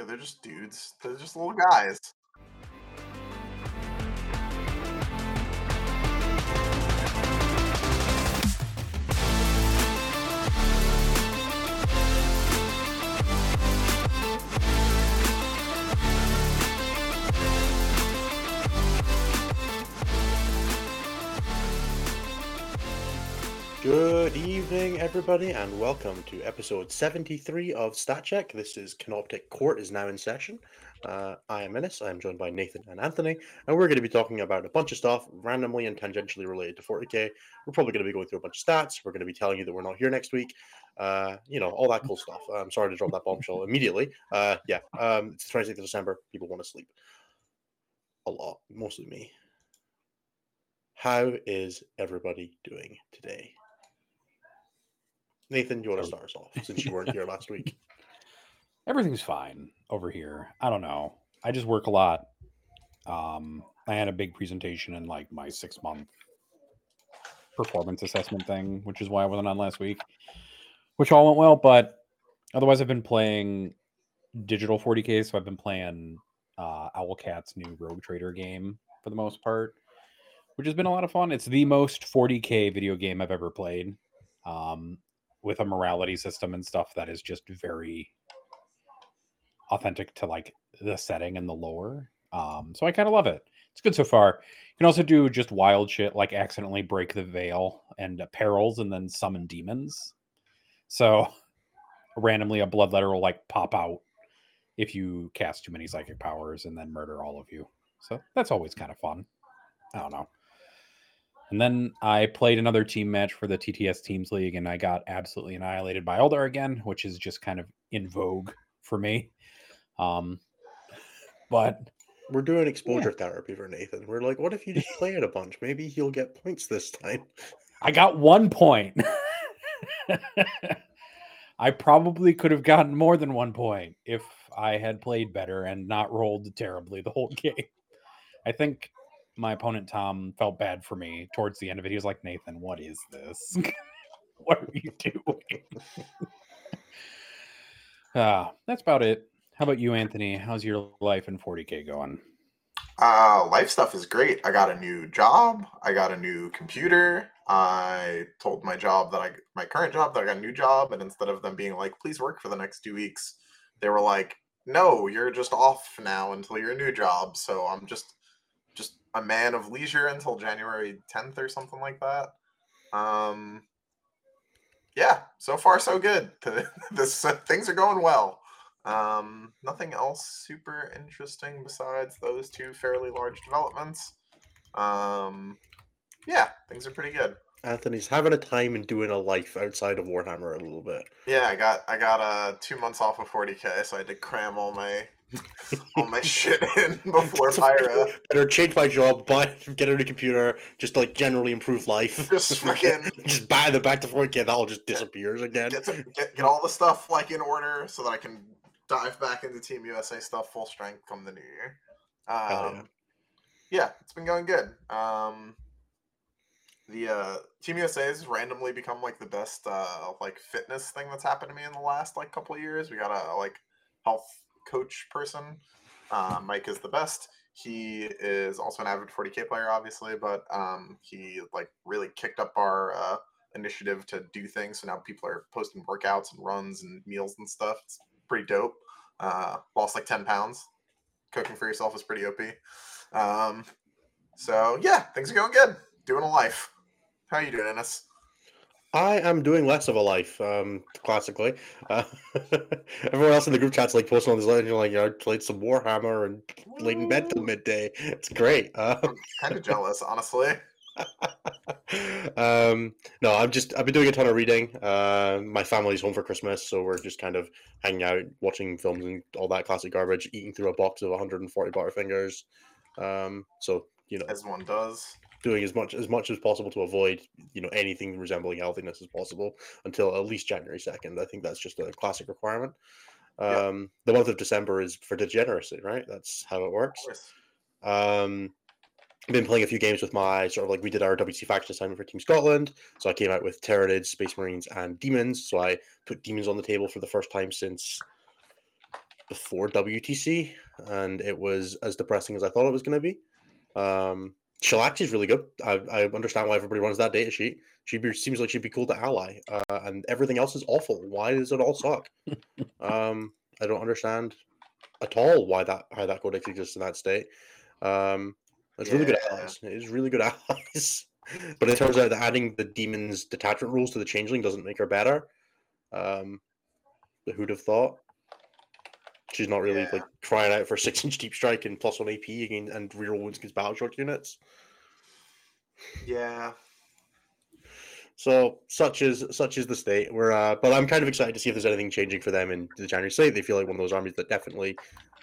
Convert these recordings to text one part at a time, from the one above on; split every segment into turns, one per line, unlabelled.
Yeah, they're just dudes. They're just little guys.
Good evening, everybody, and welcome to episode 73 of Stat Check. This is Canoptek Court is now in session. Uh, I am Menace. I am joined by Nathan and Anthony, and we're going to be talking about a bunch of stuff randomly and tangentially related to 40k. We're probably going to be going through a bunch of stats. We're going to be telling you that we're not here next week. Uh, you know, all that cool stuff. I'm sorry to drop that bombshell immediately. Uh, yeah, um, it's the 26th of December. People want to sleep a lot, mostly me. How is everybody doing today? Nathan, you want to start us off since you weren't here last week?
Everything's fine over here. I don't know. I just work a lot. Um, I had a big presentation in like my six month performance assessment thing, which is why I wasn't on last week, which all went well. But otherwise, I've been playing digital 40k. So I've been playing uh, Owlcat's new Rogue Trader game for the most part, which has been a lot of fun. It's the most 40k video game I've ever played. Um, with a morality system and stuff that is just very authentic to like the setting and the lore. Um, so I kind of love it. It's good so far. You can also do just wild shit like accidentally break the veil and uh, perils and then summon demons. So randomly a bloodletter will like pop out if you cast too many psychic powers and then murder all of you. So that's always kind of fun. I don't know. And then I played another team match for the TTS Teams League, and I got absolutely annihilated by Eldar again, which is just kind of in vogue for me. Um, but
we're doing exposure yeah. therapy for Nathan. We're like, what if you just play it a bunch? Maybe he'll get points this time.
I got one point. I probably could have gotten more than one point if I had played better and not rolled terribly the whole game. I think my opponent Tom felt bad for me towards the end of it. He was like, Nathan, what is this? what are you doing? uh, that's about it. How about you, Anthony? How's your life in 40k going?
Uh, life stuff is great. I got a new job. I got a new computer. I told my job that I, my current job, that I got a new job, and instead of them being like, "Please work for the next two weeks," they were like, "No, you're just off now until your new job." So I'm just a man of leisure until January 10th or something like that. Um, yeah, so far so good. this uh, things are going well. Um, nothing else super interesting besides those two fairly large developments. Um, yeah, things are pretty good.
Anthony's having a time and doing a life outside of Warhammer a little bit.
Yeah, I got I got uh two months off of 40k, so I had to cram all my all my shit in before Pyra.
Better change my job, buy get a new computer, just like generally improve life.
Just fucking
just buy the back to 40k, that all just disappears again.
Get, to, get get all the stuff like in order so that I can dive back into Team USA stuff full strength come the new year. Um, yeah. yeah, it's been going good. Um, the uh, Team USA has randomly become like the best uh, like fitness thing that's happened to me in the last like couple of years. We got a like health coach person. Uh, Mike is the best. He is also an avid 40k player, obviously, but um, he like really kicked up our uh, initiative to do things. So now people are posting workouts and runs and meals and stuff. It's pretty dope. Uh, lost like 10 pounds. Cooking for yourself is pretty OP. Um, so yeah, things are going good. Doing a life. How you doing, Innes?
I am doing less of a life, um, classically. Uh, everyone else in the group chat's like posting on this legend, like, you know, I played some Warhammer and laid in bed till midday. It's great.
Um, I'm kind of jealous, honestly.
um, no, I'm just, I've been doing a ton of reading. Uh, my family's home for Christmas, so we're just kind of hanging out, watching films and all that classic garbage, eating through a box of 140 Butterfingers. Um, so, you know.
As one does
doing as much as much as possible to avoid you know anything resembling healthiness as possible until at least January second. I think that's just a classic requirement. Um, The month of December is for degeneracy, right? That's how it works. Um, I've been playing a few games with my sort of like we did our WC faction assignment for Team Scotland. So I came out with Tyranids, Space Marines, and Demons. So I put Demons on the table for the first time since before WTC, and it was as depressing as I thought it was going to be. Um, Shalaxi is really good. I, I understand why everybody runs that data sheet. She be, seems like she'd be cool to ally, uh, and everything else is awful. Why does it all suck? um, I don't understand at all why that how that codex exists in that state. Um, it's really good allies. It is really good allies. but it turns out that adding the demon's detachment rules to the changeling doesn't make her better. Um, who'd have thought? She's not really
Yeah.
like crying out for six inch deep strike and plus one AP again and reroll wounds against battle-shocked units.
Yeah.
So such is such is the state. We're uh, but I'm kind of excited to see if there's anything changing for them in the January slate. They feel like one of those armies that definitely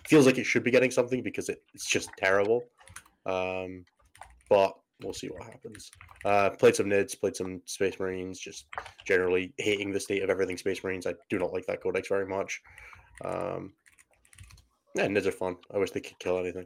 feels like it should be getting something because it, it's just terrible. Um, but we'll see what happens. Uh, played some Nids, played some Space Marines. Just generally hating the state of everything Space Marines. I do not like that codex very much. Um, yeah, Nids are fun. I wish they could kill anything.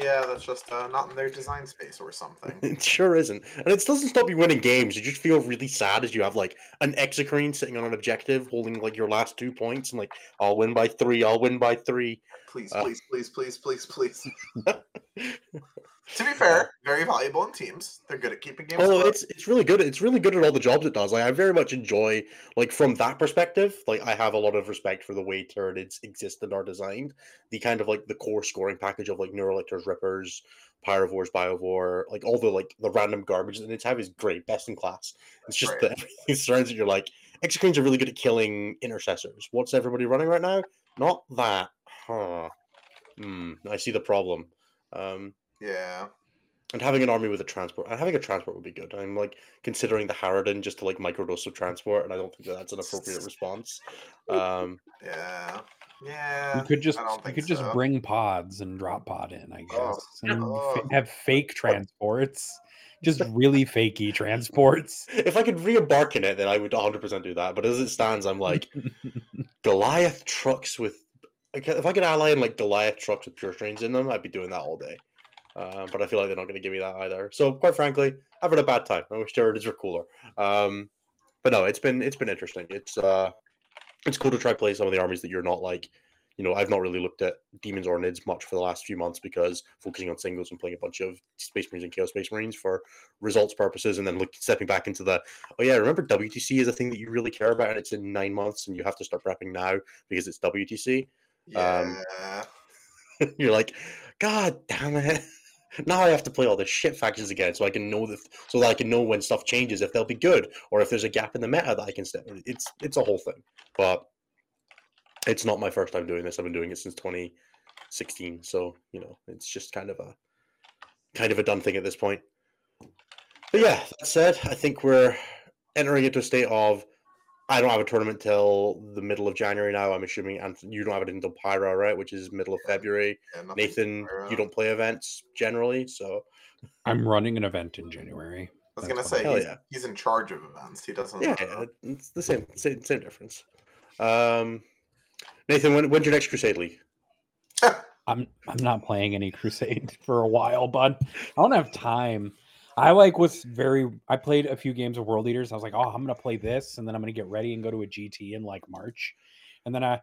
Yeah, that's just uh, not in their design space or something.
It sure isn't. And it doesn't stop you winning games. You just feel really sad as you have like an Exocrine sitting on an objective holding like your last two points and like, I'll win by three, I'll win by three.
Please,
Uh.
please, please, please, please, please. to be fair, very valuable in teams. They're good at keeping games.
Oh, it's it's really good. It's really good at all the jobs it does. Like I very much enjoy like from that perspective. Like I have a lot of respect for the way Tyranids exist and are designed. The kind of like the core scoring package of like Neurolictors, Rippers, Pyrovores, Biovore, like all the like the random garbage that it's have is great, best in class. It's just
Right.
that everything surrounds it. You're like Exocrines are really good at killing intercessors. What's everybody running right now? Not that. Huh. Hmm. I see the problem. Um,
yeah.
and having an army with a transport and having a transport would be good. I'm like considering the Harridan just to like microdose of transport, and I don't think that that's an appropriate response. Um,
Yeah. Yeah.
You could just
I
you
think
could just bring pods and drop pod in, I
Oh,
guess, and fa-
oh.
have fake transports, just really fakey transports.
if I could re-embark in it, then I would 100% do that. But as it stands, I'm like Goliath trucks with. If I could ally in like Goliath trucks with pure strains in them, I'd be doing that all day. Uh, but I feel like they're not going to give me that either. So quite frankly, I've had a bad time. I wish Jared were cooler. Um, but no, it's been it's been interesting. It's uh, it's cool to try play some of the armies that you're not like. You know, I've not really looked at demons or nids much for the last few months because focusing on singles and playing a bunch of Space Marines and Chaos Space Marines for results purposes, and then look stepping back into the oh yeah, remember WTC is a thing that you really care about, and it's in nine months, and you have to start prepping now because it's WTC.
Yeah.
um, You're like, God damn it! Now I have to play all the shit factions again, so I can know that, so that I can know when stuff changes if they'll be good, or if there's a gap in the meta that I can step. It's it's a whole thing, but it's not my first time doing this. I've been doing it since 2016, so you know it's just kind of a kind of a done thing at this point. But yeah, that said, I think we're entering into a state of I don't have a tournament till the middle of January now. I'm assuming, and you don't have it until Pyro, right? Which is middle of
Yeah.
February.
yeah
Nathan, you don't play events generally, so
I'm running an event in January.
I was
That's
gonna
fine.
say
Hell
he's,
yeah.
he's in charge of events. He doesn't.
yeah,
uh,
it's the same, same, same difference. Um, Nathan, when, when's your next Crusade League?
I'm I'm not playing any Crusade for a while, bud. I don't have time. I like was very. I played a few games of World Eaters. I was like, oh, I'm gonna play this, and then I'm gonna get ready and go to a GT in like March, and then I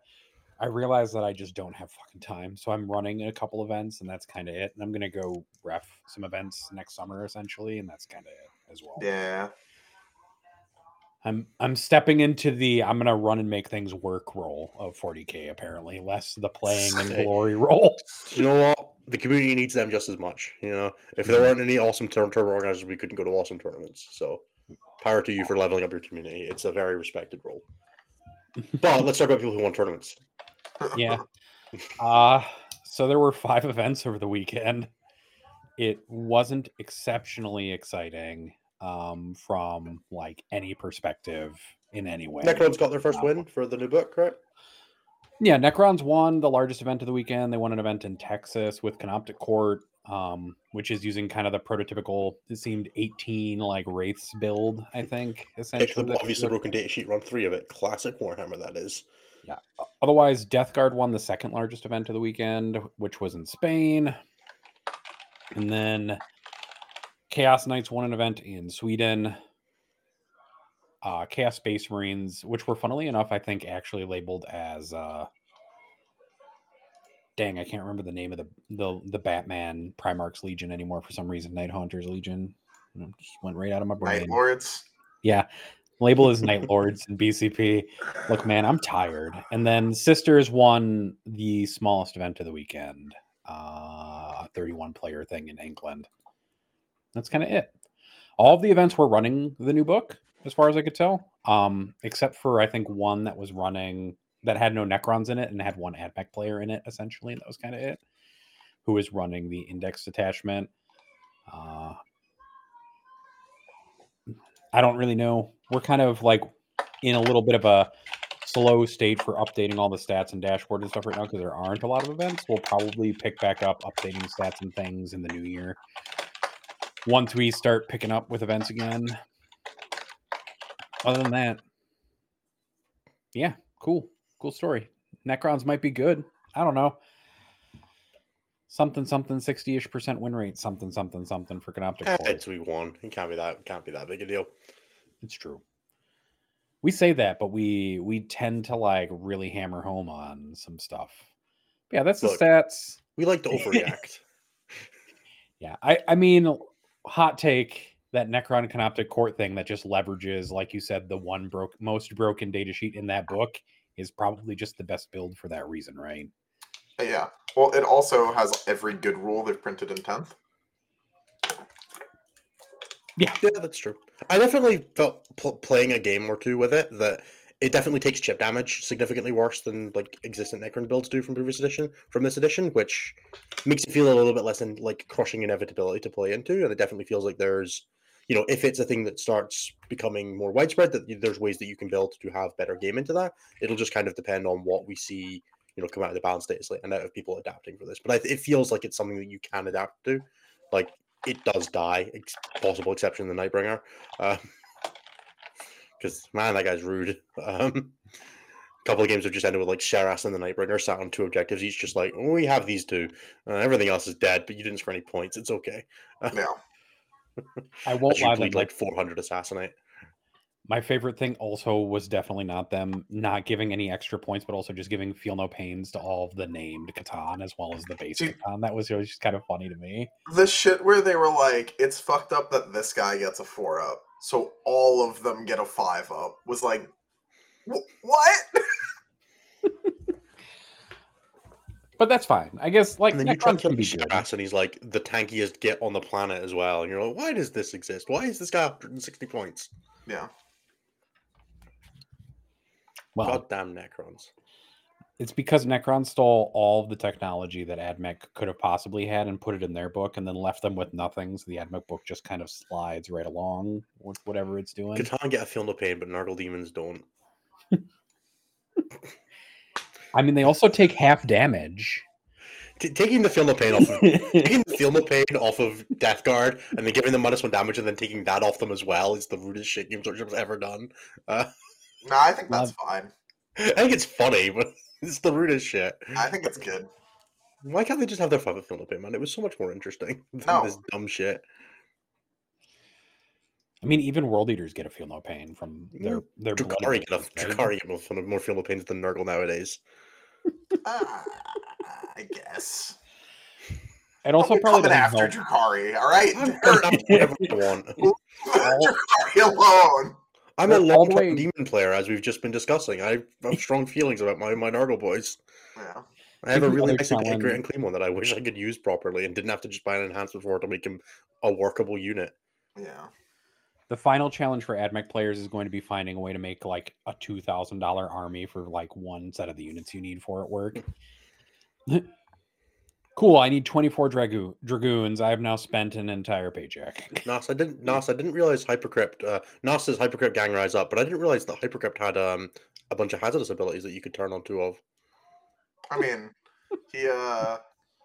I realized that I just don't have fucking time. So I'm running a couple events, and that's kind of it. And I'm gonna go ref some events next summer, essentially, and that's kind of it as well.
yeah.
I'm I'm stepping into the I'm gonna run and make things work role of 40k apparently, less the playing and glory role.
You know what? The community needs them just as much. You know, if there weren't any awesome tournament organizers, we couldn't go to awesome tournaments. So, power to you for leveling up your community. It's a very respected role. But let's talk about people who won tournaments.
Yeah. Uh so there were five events over the weekend. It wasn't exceptionally exciting um from like any perspective in any way.
Necron's got their first win for the new book, right?
Yeah, Necrons won the largest event of the weekend. They won an event in Texas with Canoptek Court, um, which is using kind of the prototypical, it seemed 18 like Wraiths build, I think,
the
essentially. that-
obviously broken data sheet, run three of it. Classic Warhammer, that is. Yeah.
Otherwise, Death Guard won the second largest event of the weekend, which was in Spain. And then Chaos Knights won an event in Sweden. uh, Chaos Space Marines, which were funnily enough, I think, actually labeled as. Uh, dang, I can't remember the name of the the the Batman Primarch's Legion anymore for some reason. Night Hunters Legion just went right out of my brain.
Night Lords.
Yeah, label is Night Lords and BCP. Look, man, I'm tired. And then Sisters won the smallest event of the weekend, uh, a 31 player thing in England. That's kind of it. All of the events were running the new book, as far as I could tell, um, except for I think one that was running that had no Necrons in it and had one AdMech player in it, essentially. And that was kind of it. Who was running the index detachment? Uh, I don't really know. We're kind of like in a little bit of a slow state for updating all the stats and dashboard and stuff right now because there aren't a lot of events. We'll probably pick back up updating stats and things in the new year once we start picking up with events again. Other than that, yeah, cool, cool story. Necrons might be good. I don't know. Something, something, sixty-ish percent win rate. Something, something, something for
Canoptek. It's week one. It can't be that. Can't be that big a deal.
It's true. We say that, but we we tend to like really hammer home on some stuff. Yeah, that's
Look.
the stats.
We like to overreact.
Yeah, I I mean, hot take that Necron Canoptek Court thing that just leverages, like you said, the one broke most broken data sheet in that book is probably just the best build for that reason, right?
Uh, yeah. Well, it also has every good rule they've printed in 10th.
yeah, yeah, that's true. I definitely felt pl- playing a game or two with it that it definitely takes chip damage significantly worse than like existent Necron builds do from previous edition from this edition, which makes it feel a little bit less than like crushing inevitability to play into. And it definitely feels like there's, you know, if it's a thing that starts becoming more widespread, that there's ways that you can build to have better game into that. It'll just kind of depend on what we see, you know, come out of the balance data slate and out of people adapting for this. But I, it feels like it's something that you can adapt to. Like it does die, ex- possible exception the Nightbringer. Um, Because man, that guy's rude. Um, a couple of games have just ended with like Szeras and the Nightbringer sat on two objectives each, just like oh, we have these two. Uh, everything else is dead, but you didn't score any points. It's okay.
no,
I won't lie.
bleed
Like,
like 400 assassinate.
my favorite thing also was definitely not them not giving any extra points, but also just giving feel no pains to all of the named C'tan as well as the base
See-
C'tan. That was just kind of funny to me.
The shit where they were like, it's fucked up that this guy gets a 4 up, so all of them get a 5 up, was like, "Wh- what?
But that's fine. I guess like
And then you try to
Necrons
kill
can be
the and he's like the tankiest git on the planet as well. And you're like, why does this exist? Why is this guy 160 points?
Yeah.
Well,
Goddamn Necrons.
It's because Necron stole all of the technology that AdMech could have possibly had and put it in their book and then left them with nothing. So the AdMech book just kind of slides right along with whatever it's doing.
C'tan get a feel no pain, but Nurgle demons don't.
I mean, they also take half damage.
T- taking the feel no pain off of taking the feel no pain off of Death Guard and then giving them minus one damage and then taking that off them as well is the rudest shit Games Workshop's ever done. Uh,
No, I think that's fine.
I think it's funny, but it's the rudest shit.
I think it's good.
Why can't they just have their fun with feel no pain, man? It was so much more interesting than
No.
this dumb shit.
I mean, even World Eaters get a feel no pain from their their blood
Drakari get, a,
abilities, right?
Drakari get more, fun- more feel no pains than Nurgle nowadays.
Uh, I guess.
And also
I'm
probably
coming
doesn't
after
help.
Drakari, all right?
I'm good enough to do whatever I want.
Drakari alone.
I'm a
All
long
way-
demon player, as we've just been discussing. I have strong feelings about my, my Nurgle boys.
Yeah.
I have a really nice and
challenge-
and clean one that I wish I could use properly and didn't have to just buy an enhancement for to make him a workable unit.
Yeah.
The final challenge for AdMech players is going to be finding a way to make like a two thousand dollar army for like one set of the units you need for it work. cool. I need twenty four drago- dragoons. I have now spent an entire paycheck.
Nas, I didn't. Nas, I didn't realize Hypercrypt. Uh, Nas says Hypercrypt gang rise up, but I didn't realize that Hypercrypt had um a bunch of hazardous abilities that you could turn on two of.
I mean, he uh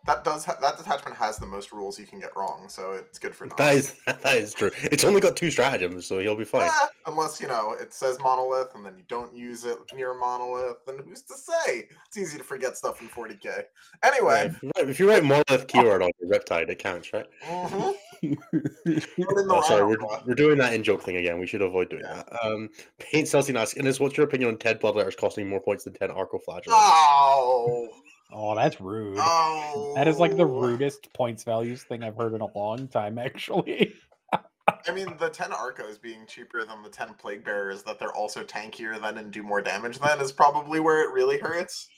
that does ha- that detachment has the most rules you can get wrong, so it's good for
That is that is true. It's only got two stratagems, so he'll be fine.
Ah, unless you know it says monolith and then you don't use it near monolith, then who's to say? It's easy to forget stuff in 40k.
Yeah,
Anyway,
if, you write, if you write monolith keyword on your reptile, it counts, right?
mhm.
oh, sorry, we're, we're doing that in joke thing again. We should avoid doing yeah. that. Um, Paint Celsius asks, Innes, what's your opinion on 10 blood letters costing more points than 10 Arcoflagellants?
Oh!
Oh, that's rude.
Oh.
That is like the oh. rudest points values thing I've heard in a long time, actually.
I mean, the 10 Arcos being cheaper than the 10 Plague Bearers, that they're also tankier than and do more damage than, is probably where it really hurts.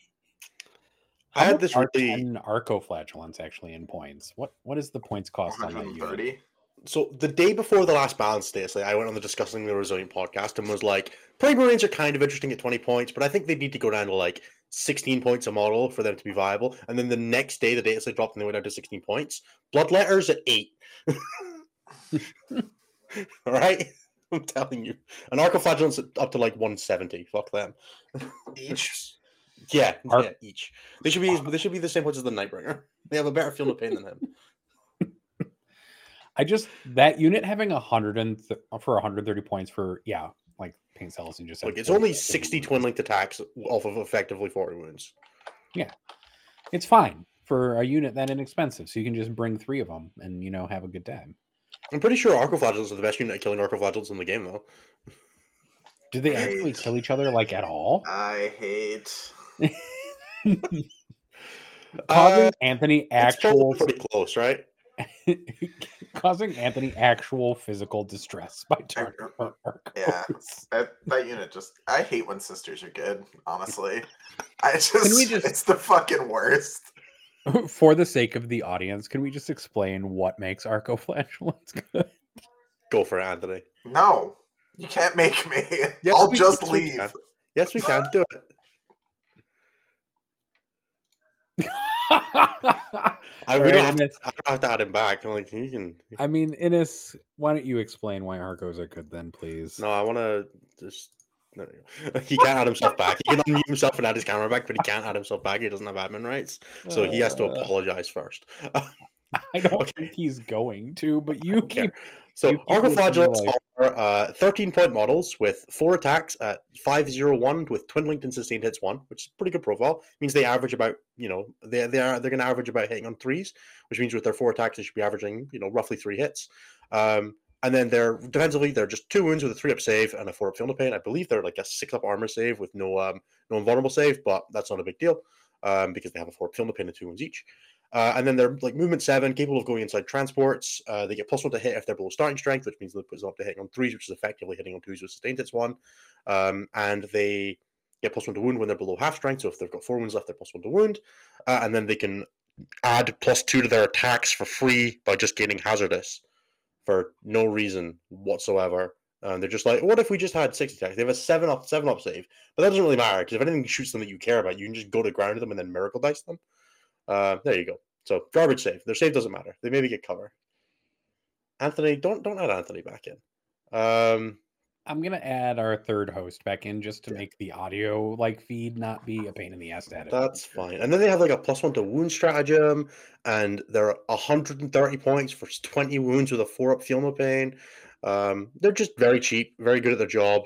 I had this really... 10 Arcoflagellants actually in points. What What is the points cost on that unit?
So the day before the last balance day, I went on the Discussing the Resilient podcast and was like, Plague Marines are kind of interesting at 20 points, but I think they need to go down to like 16 points a model for them to be viable. And then the next day, the data set dropped and they went down to 16 points. Bloodletters at 8. All right, I'm telling you, an Arcoflagellant's up to like 170. Fuck them.
Each.
Yeah, Ar- yeah, each. They should be. They should be the same points as the Nightbringer. They have a better feel no pain than him.
I just that unit having a hundred and th- for 130 points for yeah, like Paint Cells and just
like it's only 60 twin linked attacks off of effectively 40 wounds.
Yeah, it's fine for a unit that inexpensive, so you can just bring three of them and you know have a good time.
I'm pretty sure Arcoflagellants are the best unit at killing Arcoflagellants in the game, though.
Do they actually kill each other like at all?
I hate.
causing uh, Anthony actual
pretty close, right?
causing Anthony actual physical distress by turning.
Yeah, that, that unit just. I hate when sisters are good. Honestly, I just. Can we just? It's the fucking worst.
For the sake of the audience, can we just explain what makes Arcoflagellants good?
Go for it, Anthony.
No, you can't make me. Yes, I'll we, just
yes,
leave.
We yes, we can do it. I, we don't have, to, I don't have to add him back. Like he can.
I mean, Innes, why don't you explain why Arcos are good then, please?
No, I want to just. No, he can't add himself back. He can unmute himself and add his camera back, but he can't add himself back. He doesn't have admin rights, so he has to uh. apologize first.
I don't okay. think he's going to, but you keep.
So Arcoflagellants are uh, 13 point models with four attacks at 501 with twin linked and sustained hits one, which is pretty good profile. It means they average about, you know, they they are they're going to average about hitting on threes, which means with their four attacks they should be averaging, you know, roughly three hits. Um, and then they're defensively they're just two wounds with a three up save and a four up feel no pain. I believe they're like a six up armor save with no um no invulnerable save, but that's not a big deal um, because they have a four up feel no pain and two wounds each. Uh, and then they're like movement seven, capable of going inside transports. Uh, they get plus one to hit if they're below starting strength, which means they put up to hitting on threes, which is effectively hitting on twos with sustained hits one. Um, and they get plus one to wound when they're below half strength. So if they've got four wounds left, they're plus one to wound. Uh, and then they can add plus two to their attacks for free by just gaining hazardous for no reason whatsoever. And they're just like, what if we just had six attacks? They have a seven up, seven up save, but that doesn't really matter because if anything shoots them that you care about, you can just go to ground them and then miracle dice them. Uh, there you go. So garbage save. Their save doesn't matter. They maybe get cover. Anthony, don't don't add Anthony back in. Um,
I'm gonna add our third host back in just to yeah. make the audio like feed not be a pain in the ass to edit.
That's fine. And then they have like a plus one to wound stratagem, and they're 130 points for 20 wounds with a four up feel no pain. Um, they're just very cheap, very good at their job.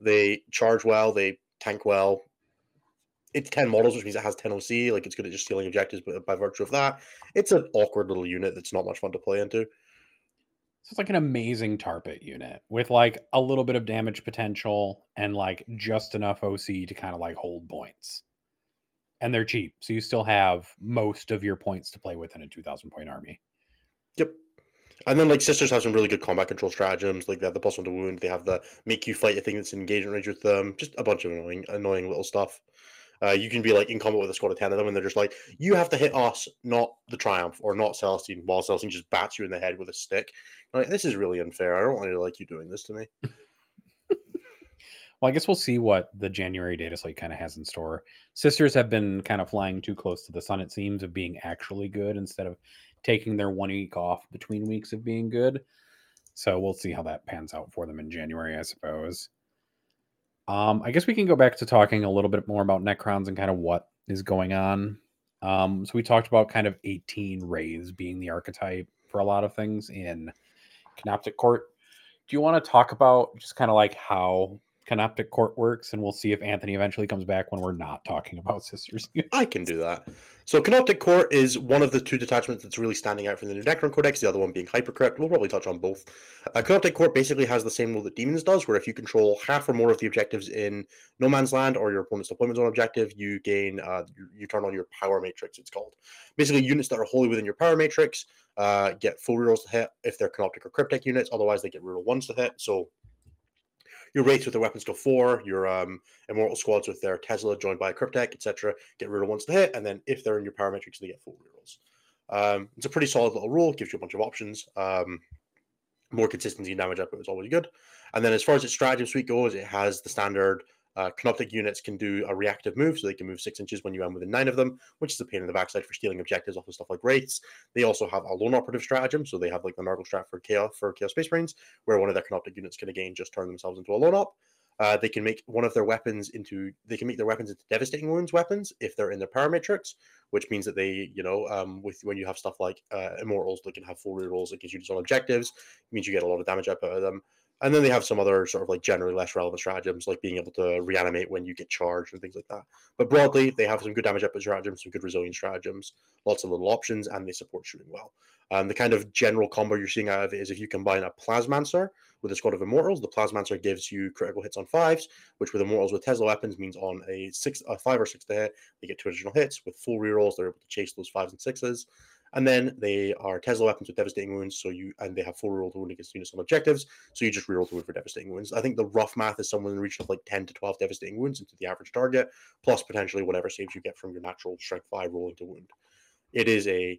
They charge well, they tank well, it's 10 models, which means it has 10 OC. Like it's good at just stealing objectives, but uh, by virtue of that, it's an awkward little unit that's not much fun to play into.
So it's like an amazing tar pit unit with like a little bit of damage potential and like just enough OC to kind of like hold points. And they're cheap. So you still have most of your points to play with in a 2000 point army.
Yep. And then like sisters have some really good combat control stratagems. Like they have the plus one to wound, they have the make you fight a thing that's in engagement range with them. Just a bunch of annoying, annoying little stuff. Uh, you can be like in combat with a squad of 10 of them, and they're just like, you have to hit us, not the Triumph or not Celestine, while Celestine just bats you in the head with a stick. Like, this is really unfair. I don't really like you doing this to me.
well, I guess we'll see what the January data slate kind of has in store. Sisters have been kind of flying too close to the sun, it seems, of being actually good instead of taking their one week off between weeks of being good. So we'll see how that pans out for them in January, I suppose. Um, I guess we can go back to talking a little bit more about Necrons and kind of what is going on. Um, so we talked about kind of 18 wraiths being the archetype for a lot of things in Canoptek Court. Do you want to talk about just kind of like how Canoptek Court works, and we'll see if Anthony eventually comes back when we're not talking about Sisters.
I can do that. So Canoptek Court is one of the two detachments that's really standing out from the new Necron Codex, the other one being Hypercrypt. We'll probably touch on both. Uh, Canoptek Court basically has the same rule that Demons does, where if you control half or more of the objectives in No Man's Land or your opponent's deployment zone objective, you gain, uh, you, you, turn on your Power Matrix, it's called. Basically, units that are wholly within your Power Matrix uh, get full rerolls to hit if they're Canoptek or Cryptek units, otherwise they get reroll ones to hit. So your wraiths with their weapons go four, your um, immortal squads with their Tesla joined by a Cryptek, etc., get rid of ones to hit, and then if they're in your power matrix, they get full rerolls. Um, it's a pretty solid little rule, gives you a bunch of options. Um, more consistency in damage output is always good. And then as far as its strategy suite goes, it has the standard uh, Canoptek units can do a reactive move, so they can move six inches when you end within nine of them, which is a pain in the backside for stealing objectives off of stuff like Wraiths. They also have a lone operative stratagem, so they have like the Nurgle strat for Chaos for Chaos Space Marines, where one of their Canoptek units can again just turn themselves into a lone op. Uh, they can make one of their weapons into they can make their weapons into devastating wounds weapons if they're in their power matrix, which means that they, you know, um, with when you have stuff like uh, immortals that can have full rerolls, gives you just on objectives, means you get a lot of damage output of them. And then they have some other sort of like generally less relevant stratagems, like being able to reanimate when you get charged and things like that. But broadly, they have some good damage output stratagems, some good resilience stratagems, lots of little options, and they support shooting well. Um, the kind of general combo you're seeing out of it is if you combine a Plasmancer with a squad of Immortals, the Plasmancer gives you critical hits on fives, which with Immortals with Tesla weapons means on a six, a five or six to hit, they get two additional hits. With full rerolls, they're able to chase those fives and sixes. And then they are Tesla weapons with devastating wounds, so you and they have four reroll to wound against units on objectives, so you just reroll to wound for devastating wounds. I think the rough math is somewhere in the region of like 10 to 12 devastating wounds into the average target, plus potentially whatever saves you get from your natural strength five rolling to wound. It is a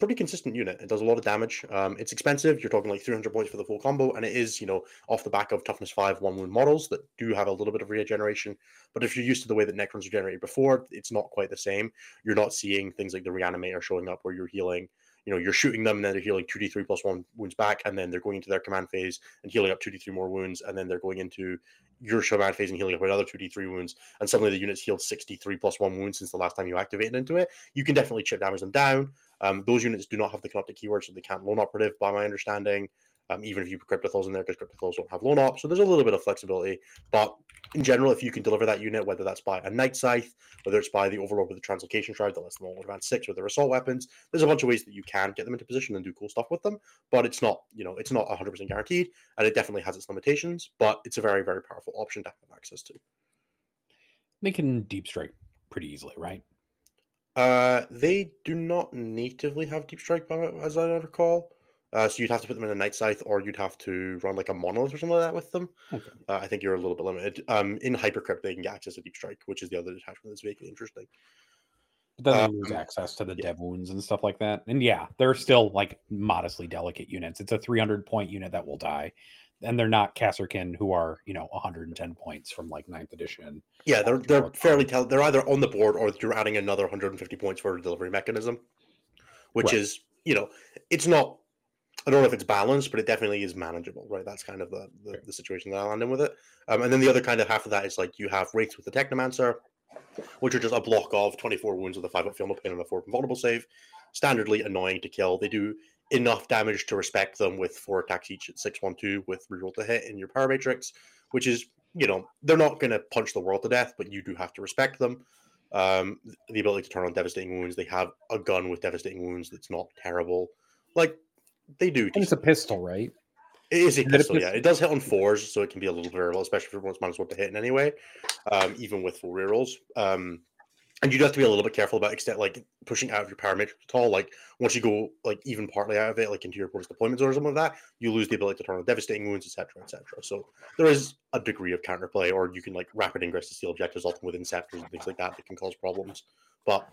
pretty consistent unit. It does a lot of damage. Um, it's expensive. You're talking like 300 points for the full combo, and it is, you know, off the back of toughness five one wound models that do have a little bit of regeneration. But if you're used to the way that Necrons are generated before, it's not quite the same. You're not seeing things like the Reanimator showing up where you're healing. You know, you're shooting them, and then they're healing 2d3 plus one wounds back, and then they're going into their command phase and healing up 2d3 more wounds, and then they're going into your command phase and healing up another 2d3 wounds, and suddenly the unit's healed 63 plus one wounds since the last time you activated into it. You can definitely chip damage them down. Um, those units do not have the Canoptek keyword, so they can't lone operative, by my understanding. Um, even if you put Cryptothals in there, because Cryptothals don't have lone op. So there's a little bit of flexibility. But in general, if you can deliver that unit, whether that's by a Night Scythe, whether it's by the Overlord with the Translocation Shroud that lets them all advance six with their assault weapons, there's a bunch of ways that you can get them into position and do cool stuff with them. But it's not, you know, it's not 100% guaranteed, and it definitely has its limitations. But it's a very, very powerful option to have access to.
They can deep strike pretty easily, right?
Uh, they do not natively have deep strike, as I recall. Uh, so you'd have to put them in a night scythe, or you'd have to run like a monolith or something like that with them. Okay. Uh, I think you're a little bit limited. Um, in Hypercrypt, they can get access to deep strike, which is the other detachment that's vaguely interesting.
But then um, lose access to the yeah. dev wounds and stuff like that. And yeah, they're still like modestly delicate units. It's a 300 point unit that will die and they're not Kasrkin who are you know 110 points from like ninth edition.
Yeah, they're they're fairly tell they're either on the board or you're adding another 150 points for a delivery mechanism, which right. is you know it's not. I don't know if it's balanced, but it definitely is manageable, right? That's kind of the the, the situation that I land in with it. Um, and then the other kind of half of that is like you have wraiths with the Technomancer, which are just a block of 24 wounds with a five up feel no pain and a four vulnerable save. Standardly annoying to kill. They do enough damage to respect them with four attacks each at 612 with reroll to hit in your power matrix, which is, you know, they're not going to punch the world to death, but you do have to respect them. Um, the ability to turn on devastating wounds. They have a gun with devastating wounds that's not terrible. Like they do.
it's a pistol, right?
It is a pistol, yeah. It does hit on fours, so it can be a little variable, especially for once minus one to hit in anyway, um, even with full rerolls. Um, and you do have to be a little bit careful about extent like pushing out of your power matrix at all. Like once you go like even partly out of it, like into your opponent's deployment zone or something like that, you lose the ability to turn on devastating wounds, etc., etc. So there is a degree of counterplay, or you can like rapid ingress to steal objectives, often within sectors and things like that that can cause problems. But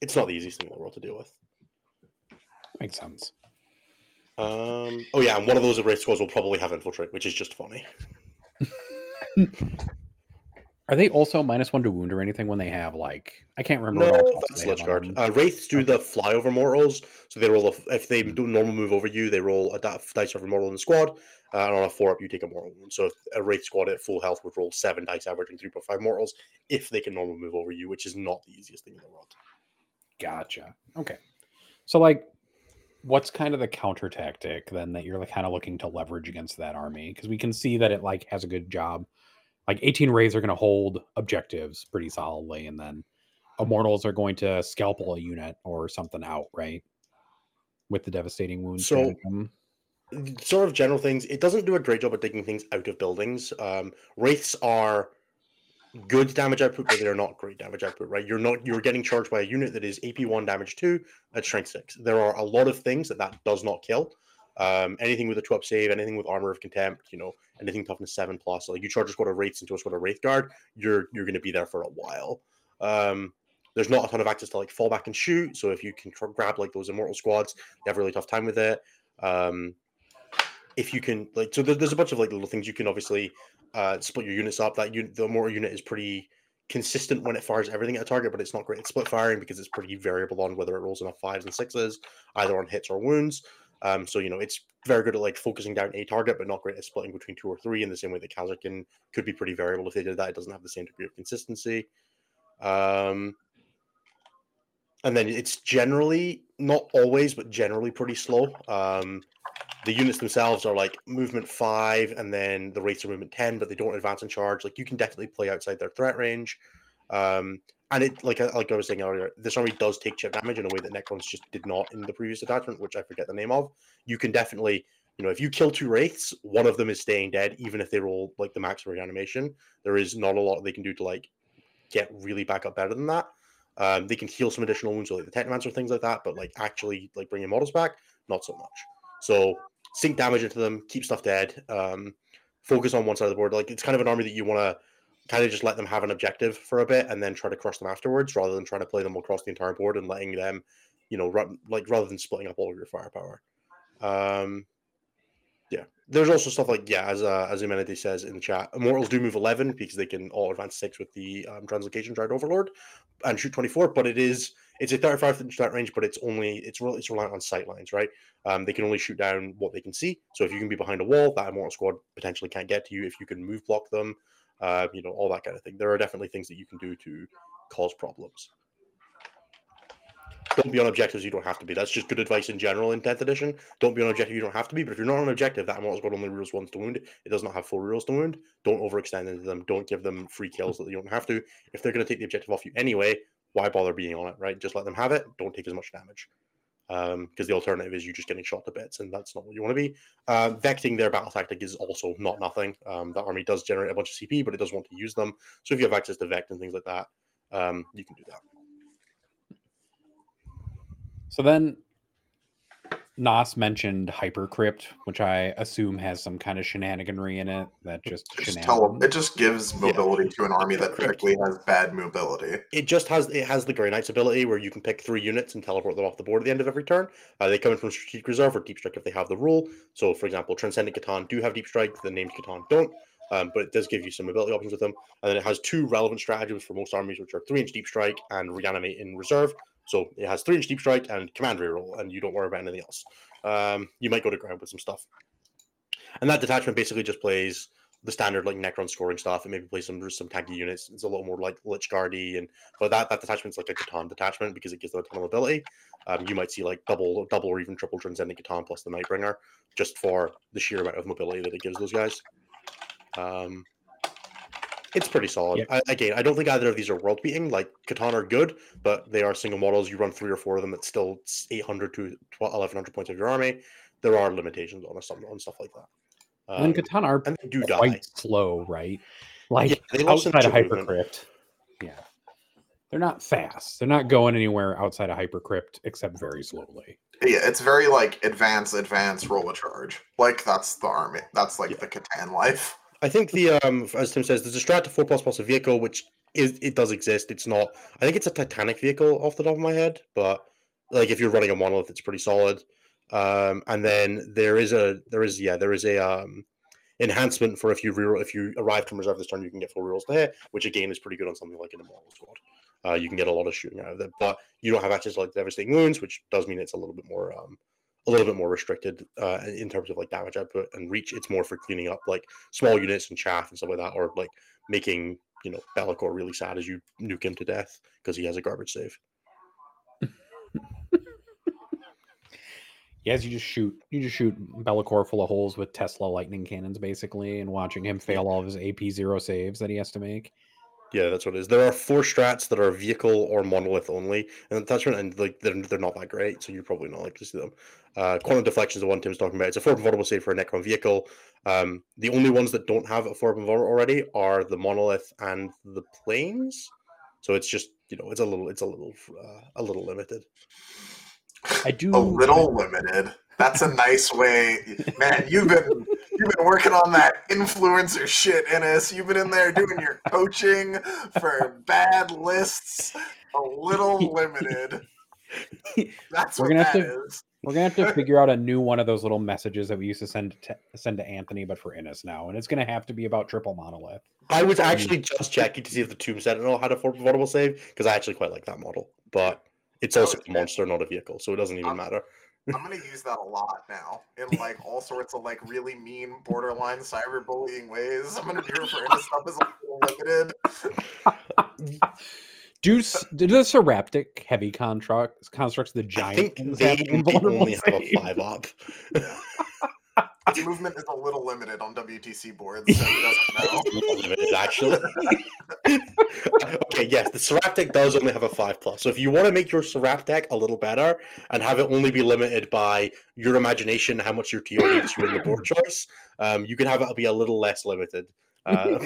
it's not the easiest thing in the world to deal with.
Makes sense.
Um. Oh yeah, and one of those wraith squads will probably have infiltrate, which is just funny.
Are they also minus one to wound or anything when they have like I can't remember.
No, that's Lich Guard. Uh, Wraiths do the flyover mortals, so they roll a, if they do normal move over you, they roll a dice over mortal in the squad, uh, and on a four up you take a mortal wound. So a Wraith squad at full health would roll seven dice, averaging three point five mortals if they can normal move over you, which is not the easiest thing in the world.
Gotcha. Okay, so like, what's kind of the counter tactic then that you're like kind of looking to leverage against that army? Because we can see that it like has a good job like 18 wraiths are going to hold objectives pretty solidly, and then Immortals are going to scalpel a unit or something out, right? With the devastating wounds.
So, sort of general things. It doesn't do a great job at taking things out of buildings. Um, wraiths are good damage output, but they're not great damage output, right? You're not you're getting charged by a unit that is AP one damage two at strength six. There are a lot of things that that does not kill. Um, anything with a two up save, anything with armor of contempt, you know, anything toughness seven plus. Like you charge a squad of wraiths into a squad of wraith guard, you're you're going to be there for a while. Um, there's not a ton of access to like fall back and shoot. So if you can tr- grab like those immortal squads, you have a really tough time with it. Um, if you can like, so there, there's a bunch of like little things you can obviously uh, split your units up. That unit, the immortal unit is pretty consistent when it fires everything at a target, but it's not great at split firing because it's pretty variable on whether it rolls enough fives and sixes, either on hits or wounds. Um, so you know it's very good at like focusing down a target, but not great at splitting between two or three. In the same way that Kasrkin could be pretty variable if they did that. It doesn't have the same degree of consistency. Um, and then it's generally not always, but generally pretty slow. Um, the units themselves are like movement five, and then the wraiths are movement ten, but they don't advance and charge. Like you can definitely play outside their threat range. Um, and it like like I was saying earlier, this army does take chip damage in a way that Necrons just did not in the previous attachment, which I forget the name of. You can definitely, you know, if you kill two wraiths, one of them is staying dead, even if they roll like the max reanimation. There is not a lot they can do to like get really back up better than that. Um, they can heal some additional wounds, like the Technomancer, things like that, but like actually like bringing models back, not so much. So sink damage into them, keep stuff dead, um, focus on one side of the board. Like it's kind of an army that you want to kind of just let them have an objective for a bit and then try to crush them afterwards, rather than trying to play them across the entire board and letting them, you know, run like rather than splitting up all of your firepower. Um, yeah, there's also stuff like yeah, as uh, as Amenity says in the chat, Immortals do move 11 because they can all advance six with the um, Translocation Dread Overlord and shoot 24. But it is it's a 35 inch that range, but it's only it's really it's reliant on sight lines, right? Um, they can only shoot down what they can see. So if you can be behind a wall, that Immortal squad potentially can't get to you. If you can move block them, uh, you know all that kind of thing. There are definitely things that you can do to cause problems don't be on objectives you don't have to be. That's just good advice in general in 10th edition. Don't be on objective you don't have to be. But if you're not on objective, that immortal's got only rules once to wound. It does not have full rules to wound. Don't overextend into them. Don't give them free kills that you don't have to. If they're going to take the objective off you anyway, why bother being on it, right? Just let them have it. Don't take as much damage. Because um, the alternative is you just getting shot to bits, and that's not what you want to be. Uh, vecting their battle tactic is also not nothing. Um, the army does generate a bunch of CP, but it does want to use them. So if you have access to Vect and things like that, um, you can do that.
So then Nas mentioned Hypercrypt, which I assume has some kind of shenaniganry in it that just,
just tell them, it just gives mobility yeah. to an army that typically has bad mobility.
It just has it has the Grey Knight's ability where you can pick three units and teleport them off the board at the end of every turn. Uh, they come in from strategic reserve or deep strike if they have the rule. So, for example, Transcendent C'tan do have deep strike, the named C'tan don't. Um, but it does give you some ability options with them. And then it has two relevant strategies for most armies, which are three inch deep strike and reanimate in reserve. So it has three inch deep strike and command reroll, and you don't worry about anything else. Um, you might go to ground with some stuff. And that detachment basically just plays the standard like Necron scoring stuff. It maybe plays some some tanky units. It's a little more like Lich Guardy, and but that that detachment's like a C'tan detachment because it gives them a ton of ability. Um, you might see like double double or even triple transcendent C'tan plus the Nightbringer just for the sheer amount of mobility that it gives those guys. Um, it's pretty solid. Yeah. I, again, I don't think either of these are world beating. Like C'tan are good, but they are single models. You run three or four of them, it's still 800 to 1100 points of your army. There are limitations on some on stuff like that.
Um, and C'tan are and they do quite die. slow, right? Like yeah,
they outside of Hypercrypt.
Yeah. They're not fast. They're not going anywhere outside of Hypercrypt except very slowly.
Yeah, it's very like advance, advance, roll a charge. Like that's the army. That's like yeah. the C'tan life.
I think the um as Tim says, there's a Strat to four plus plus a vehicle, which is it does exist. It's not. I think it's a Titanic vehicle off the top of my head, but like if you're running a monolith, it's pretty solid. Um, and then there is a there is yeah there is a um enhancement for if you reroll if you arrive from reserve this turn, you can get full rerolls there, which again is pretty good on something like an immortal squad. Uh, you can get a lot of shooting out of it, but you don't have access to like devastating wounds, which does mean it's a little bit more um a little bit more restricted uh, in terms of like damage output and reach. It's more for cleaning up like small units and chaff and stuff like that, or like making you know Be'lakor really sad as you nuke him to death because he has a garbage save.
Yes, you just shoot you just shoot Be'lakor full of holes with Tesla lightning cannons, basically, and watching him fail all of his AP zero saves that he has to make.
Yeah, that's what it is. There are four strats that are vehicle or monolith only, and attachment, and like they're, they're not that great, so you're probably not like to see them. Uh, quantum deflection is the one Tim's talking about. It's a four vulnerable save for a Necron vehicle. Um, the only ones that don't have a four vulnerable already are the monolith and the planes. So it's just you know it's a little it's a little uh, a little limited.
I do
A little limited. That's a nice way, man. You've been you've been working on that influencer shit, Innes. You've been in there doing your coaching for bad lists. A little limited. That's
We're
what
gonna
that
have to-
is.
We're gonna have to figure out a new one of those little messages that we used to send to send to Anthony, but for Innes now, and it's gonna have to be about triple monolith.
I was actually just checking to see if the Tomb Sentinel had a four vulnerable save because I actually quite like that model, but it's also a monster, not a vehicle, so it doesn't even
Um,
matter.
I'm gonna use that a lot now in like all sorts of like really mean borderline cyberbullying ways. I'm gonna do it for Innes stuff as a little limited.
Do s- do the Seraptek heavy constructs constructs the
I
giant
think
things
they
have
might only have a five up.
Movement is a little limited on WTC boards, so
limited actually. okay, yes, the Seraptek does only have a five plus. So if you want to make your Seraptek deck a little better and have it only be limited by your imagination, how much your TO gives you in the board choice, um, you can have it be a little less limited. Uh,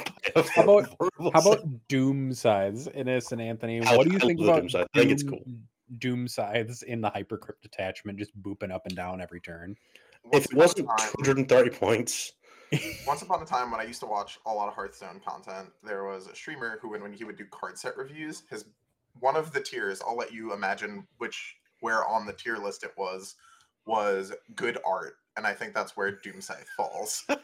How about- How about Doom Scythes, Innes and Anthony?
I-
What do you
I
think about
Doom. I think it's cool.
Doom Scythes in the Hypercrypt attachment, just booping up and down every turn.
Once
if it wasn't
time-
230 points,
Once upon a time, when I used to watch a lot of Hearthstone content, there was a streamer who, when, when he would do card set reviews, his one of the tiers, I'll let you imagine which where on the tier list it was, was good art, and I think that's where Doom falls.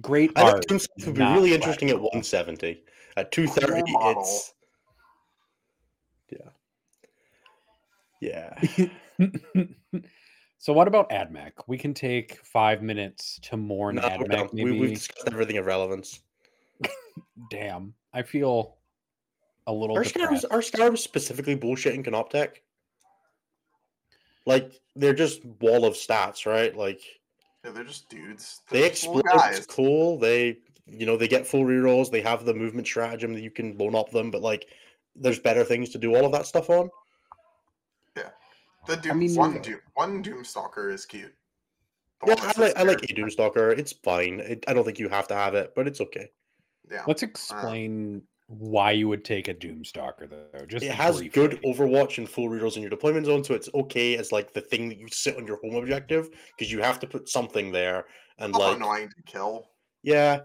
Great
I
art.
think Doom Scythe would be really interesting at 170. At 230, it's. Yeah. Yeah.
so what about AdMech? We can take five minutes to mourn
No, no,
AdMech.
we,
Maybe.
we've discussed everything of relevance.
Damn, I feel a little
Are
depressed.
Scarabs, are Scarabs specifically bullshitting Canoptek? Like, they're just wall of stats, right? Like,
Yeah, they're just dudes.
they
They're just little
explode, it's cool. They, you know, they get full rerolls. They have the movement stratagem that you can bone up them, but like, there's better things to do all of that stuff on.
The Doom,
mean-
one Doom, one Doomstalker is cute. The
Yeah, I like,
sits
I like
there.
a Doomstalker. It's fine. It, I don't think you have to have it, but it's okay.
Yeah,
Let's uh, explain why you would take a Doomstalker though. Just
It has good. Overwatch and full rerolls in your deployment zone, so it's okay as like the thing that you sit on your home objective because you have to put something there and
also
like
annoying to kill.
Yeah.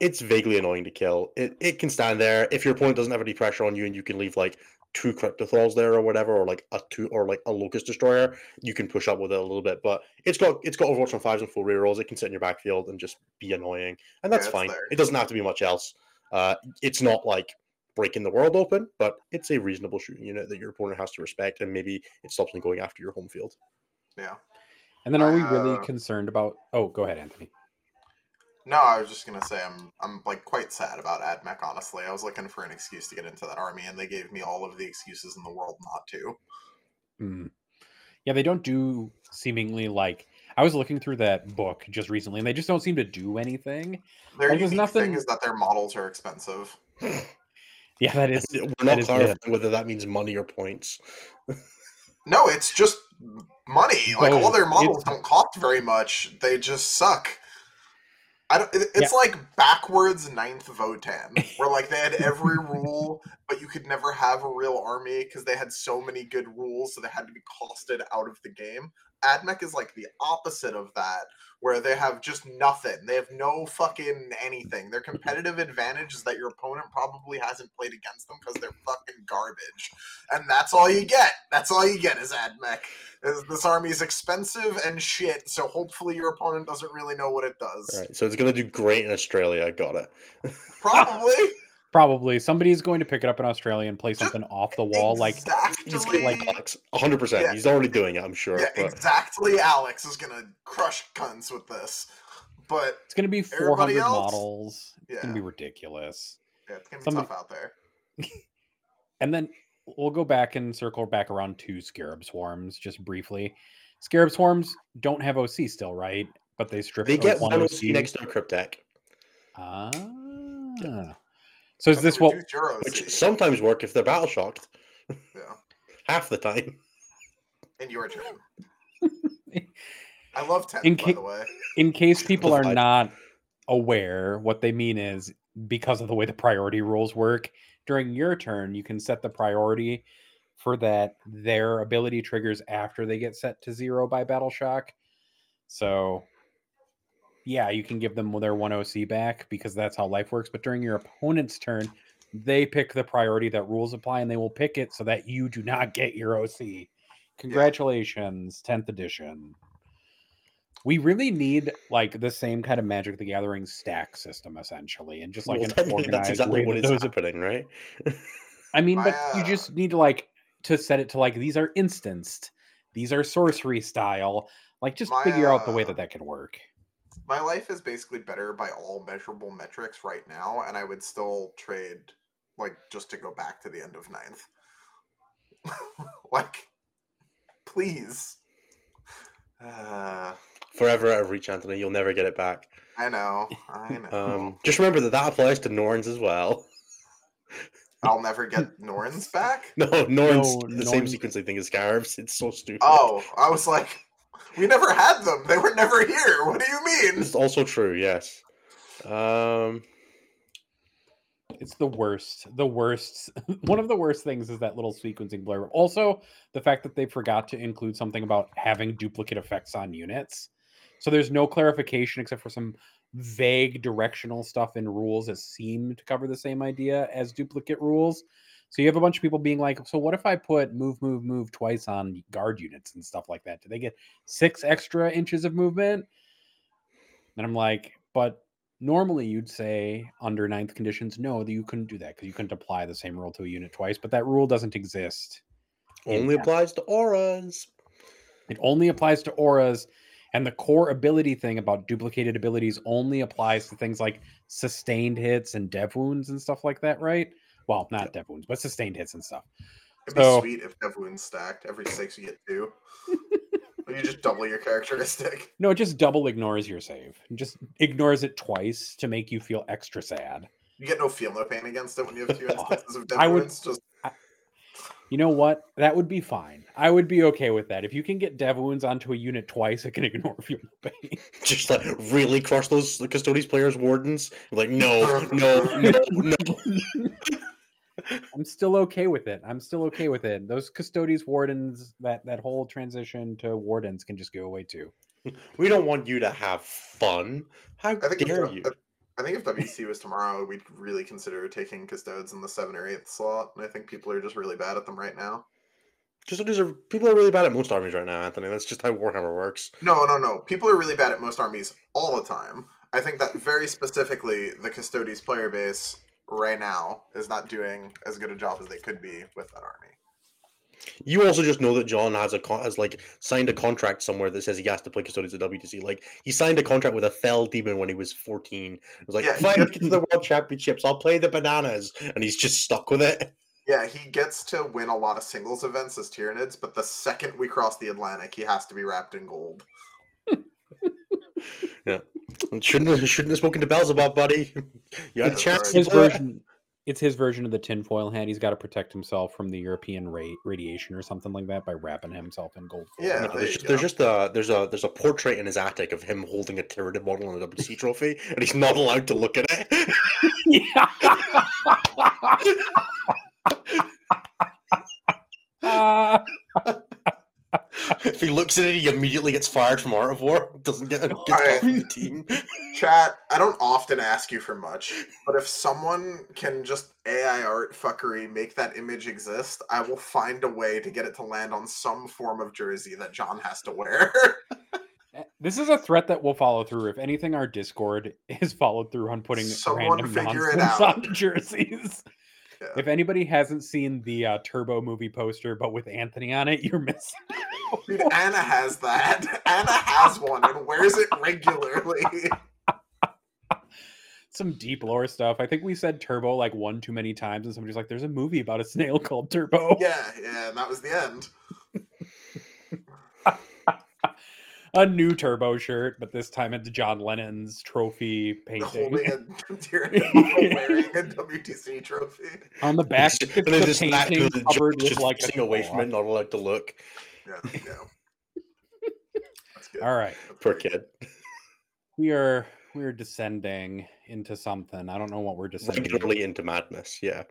It's vaguely annoying to kill. It it can stand there. If your opponent doesn't have any pressure on you and you can leave like two cryptothralls there or whatever, or like a two or like a Lokhust Destroyer, you can push up with it a little bit. But it's got it's got Overwatch on fives and full rerolls. It can sit in your backfield and just be annoying. And that's
it's
fine.
there.
It doesn't have to be much else. Uh it's not like breaking the world open, but it's a reasonable shooting unit that your opponent has to respect, and maybe it stops them going after your home field.
Yeah.
And then are we really
Uh,
concerned about Oh, go ahead, Anthony.
No, I was just gonna say I'm I'm like quite sad about AdMech. Honestly, I was looking for an excuse to get into that army, and they gave me all of the excuses in the world not to.
Hmm. Yeah, they don't do seemingly like I was looking through that book just recently, and they just don't seem to do anything.
Their
Like, there's
unique
nothing-
thing is that their models are expensive.
Yeah, that is.
We're
that
not
is
clarifying
it.
whether that means money or points.
No, it's just money. Like all their models
It's-
don't cost very much. They just suck. I don't. it- It's like backwards ninth Votann, where like they had every rule, but you could never have a real army because they had so many good rules, so they had to be costed out of the game. AdMech is like the opposite of that, where they have just nothing. They have no fucking anything. Their competitive advantage is that your opponent probably hasn't played against them because they're fucking garbage, and that's all you get. That's all you get is AdMech. Is This army is expensive and shit, so hopefully your opponent doesn't really know what it does.
All right, so it's gonna do great in Australia. I got it.
Probably.
Probably somebody's going to pick it up in Australia and play something off the wall. Like
exactly,
He's like Alex, hundred percent.
Yeah.
He's already doing it. I'm sure.
yeah,
but
exactly. Alex is gonna crush cunts with this, but
it's going to be 400
else?
models. It's gonna be ridiculous.
yeah, it's gonna be
somebody-
tough out there.
And then we'll go back and circle back around to Scarab Swarms just briefly. Scarab Swarms don't have OC still, right? But they strip.
They
of
get
one
one
OC.
next to Cryptek,
Ah. So is this what?
Reduce your OC.
which sometimes work if they're battle shocked.
Yeah.
Half the time.
In your turn. I love 10,
In
by the way.
in case people are not aware, what they mean is because of the way the priority rules work, during your turn, you can set the priority for that their ability triggers after they get set to zero by battle shock. So yeah, you can give them their one OC back because that's how life works. But during your opponent's turn, they pick the priority that rules apply and they will pick it so that you do not get your OC. Congratulations, 10th edition. We really need like the same kind of Magic the Gathering stack system essentially, and just like
Well,
an organized
that's exactly what is happening, right?
I mean, but you just need to like to set it to like these are instanced, these are sorcery style. Like just
My,
figure out the way that that can work.
My life is basically better by all measurable metrics right now, and I would still trade, like, just to go back to the end of ninth. like, please. Uh,
Forever out of reach, Anthony. You'll never get it back.
I know. I know.
Um, just remember that that applies to Norns as well.
I'll never get Norns back.
No, Norns,
No,
the same
Norns-
sequence thing as Scarabs. It's so stupid.
Oh, I was like, we never had them. They were never here. What do you mean?
It's also true, yes. Um,
It's the worst. The worst. One of the worst things is that little sequencing blur. Also, the fact that they forgot to include something about having duplicate effects on units. So there's no clarification except for some vague directional stuff in rules that seem to cover the same idea as duplicate rules. So you have a bunch of people being like, so what if I put move, move, move twice on guard units and stuff like that? Do they get six extra inches of movement? And I'm like, but normally you'd say under ninth conditions, no, that you couldn't do that because you couldn't apply the same rule to a unit twice, but that rule doesn't exist.
only applies to auras.
It only applies to auras, and the core ability thing about duplicated abilities only applies to things like sustained hits and dev wounds and stuff like that, right? Well, not dev wounds, but sustained hits and stuff.
It'd be sweet if Dev Wounds stacked. Every six you get two. Or you just double your characteristic.
No, it just double ignores your save. It just ignores it twice to make you feel extra sad.
You get no feel no pain against it when you have two instances of Dev
I would-
Wounds. Just
You know what? That would be fine. I would be okay with that. If you can get dev wounds onto a unit twice, it can ignore feel no pain.
Just like really crush those Custodes players' wardens. Like, no, no, no, no.
I'm still okay with it. I'm still okay with it. Those Custodes, wardens, that that whole transition to wardens can just go away too.
We don't want you to have fun. How
I think
dare
if,
you?
I think if WC was tomorrow, we'd really consider taking custodes in the seven or eighth slot. And I think people are just really bad at them right now.
Custodes are people are really bad at most armies right now, Anthony. That's just how Warhammer works.
No, no, no. People are really bad at most armies all the time. I think that very specifically, the Custodes player base right now is not doing as good a job as they could be with that army.
You also just know that John has a con- has like signed a contract somewhere that says he has to play Custodes at WTC. Like he signed a contract with a Fell Demon when he was fourteen. It was like,
Yeah,
if I
gets-
get to the World Championships, I'll play the bananas, and he's just stuck with it.
Yeah, he gets to win a lot of singles events as Tyranids, but the second we cross the Atlantic, he has to be wrapped in gold.
And shouldn't have, shouldn't have spoken to Beelzebub, buddy. You had a chance.
His version, it's his version of the tinfoil hat. He's got to protect himself from the European ra- radiation or something like that by wrapping himself in gold. foil.
Yeah,
No,
there
there's just, there's just a there's a there's a portrait in his attic of him holding a Tyranid model on a WC trophy, and he's not allowed to look at it.
yeah. Ah.
if he looks at it, he immediately gets fired from Art of War. Doesn't get gets
Alright.
off the team.
Chat, I don't often ask you for much, but if someone can just AI art fuckery make that image exist, I will find a way to get it to land on some form of jersey that John has to wear.
Eh, this is a threat that will follow through. If anything, our Discord is followed through on putting
Someone
random
figure it
nonsense
out.
on jerseys.
Yeah.
If anybody hasn't seen the uh, Turbo movie poster, but with Anthony on it, you're missing.
Dude, Anna has that. Anna has one and wears it regularly.
some deep lore stuff. I think we said Turbo like one too many times, and somebody's like, "There's a movie about a snail called Turbo."
Yeah, yeah, and that was the end.
A new Turbo shirt, but this time it's John Lennon's trophy painting.
Holding a wearing a WTC trophy.
On the back, it's
and then
the
just back to
painting
the
covered
judge
with
just
like a
away from it, not allowed to look.
Yeah, there you go. That's good.
All right,
That's
Poor kid.
we are we are descending into something. I don't know what we're descending.
Regularly into madness. Yeah.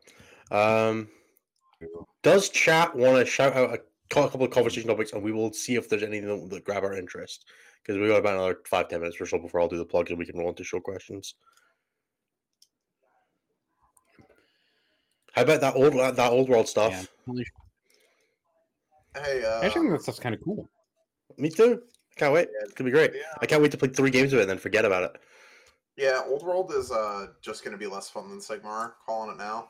Um, does chat want to shout out a cou- couple of conversation topics, and we will see if there's anything that, that grab our interest because we got about another five ten minutes or so before I'll do the plugs and we can roll into show questions. How about that old that old world stuff?
Yeah.
Hey, uh,
I think that stuff's kind of cool.
Me too. I can't wait.
Yeah.
It's gonna be great.
yeah,
I can't wait to play three games of it and then forget about it.
yeah, Old World is uh just gonna be less fun than Sigmar. Calling it now.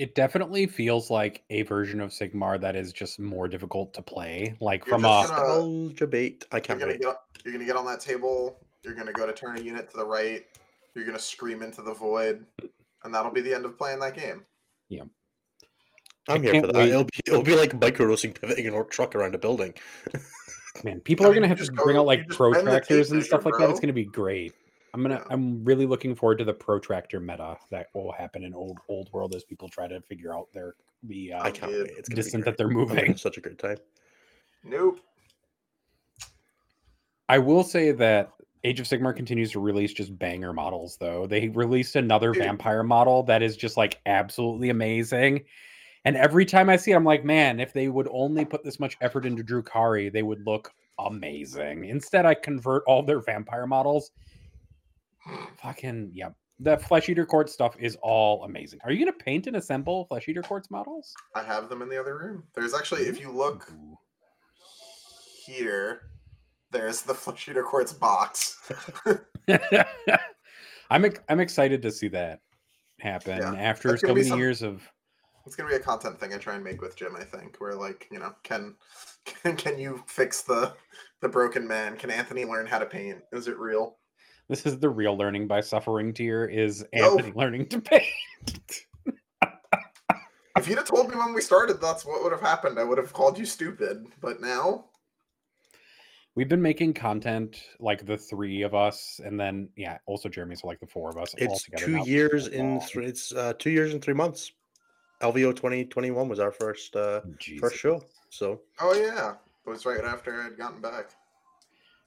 It definitely feels like a version of Sigmar that is just more difficult to play. Like
You're
from a
just gonna-
Nostalgia bait. I
You're
can't
gonna
wait.
get you're gonna get on that table. You're gonna go to turn a unit to the right. You're gonna scream into the void, and that'll be the end of playing that game. Yeah.
I'm
I
here
can't
for that.
wait.
It'll be it'll be like micro roasting pivoting an orc truck around a building.
man, people
I
are
mean,
gonna
you
have to
just
bring
go-
out like
just bend the
protractors
tape
and stuff
measure,
like that. It's
bro.
gonna be great. I'm gonna.
Yeah.
I'm really looking forward to the protractor meta that will happen in old old world as people try to figure out their the uh,
I can't wait. It's gonna
distance that they're moving.
such a great time.
Nope.
I will say that Age of Sigmar continues to release just banger models, though. They released another
Dude.
vampire model that is just like absolutely amazing. And every time I see it, I'm like, man, if they would only put this much effort into Drukhari, they would look amazing. Instead, I convert all their vampire models. Fucking, yeah. The Flesh Eater Court stuff is all amazing. Are you going to paint and assemble Flesh Eater Court's models?
I have them in the other room. There's actually, if you look
Ooh.
here, there's the Flesh Eater Courts box.
I'm I'm excited to see that happen
Yeah,
after so many
some-
years of
It's gonna be a content thing I try and make with Jim. I think where like you know can can can you fix the the broken man? Can Anthony learn how to paint? Is it real?
This is the real learning by suffering tier is
No.
Anthony learning to paint.
If you'd have told me when we started, that's what would have happened. I would have called you stupid. But now,
We've been making content like the three of us, and then yeah, also Jeremy, so like the four of us. all
It's
together
two
now
years in three. It's uh, two years and three months. LVO twenty twenty one was our first uh,
Jesus.
first show. So
oh yeah, it was right after I'd gotten back.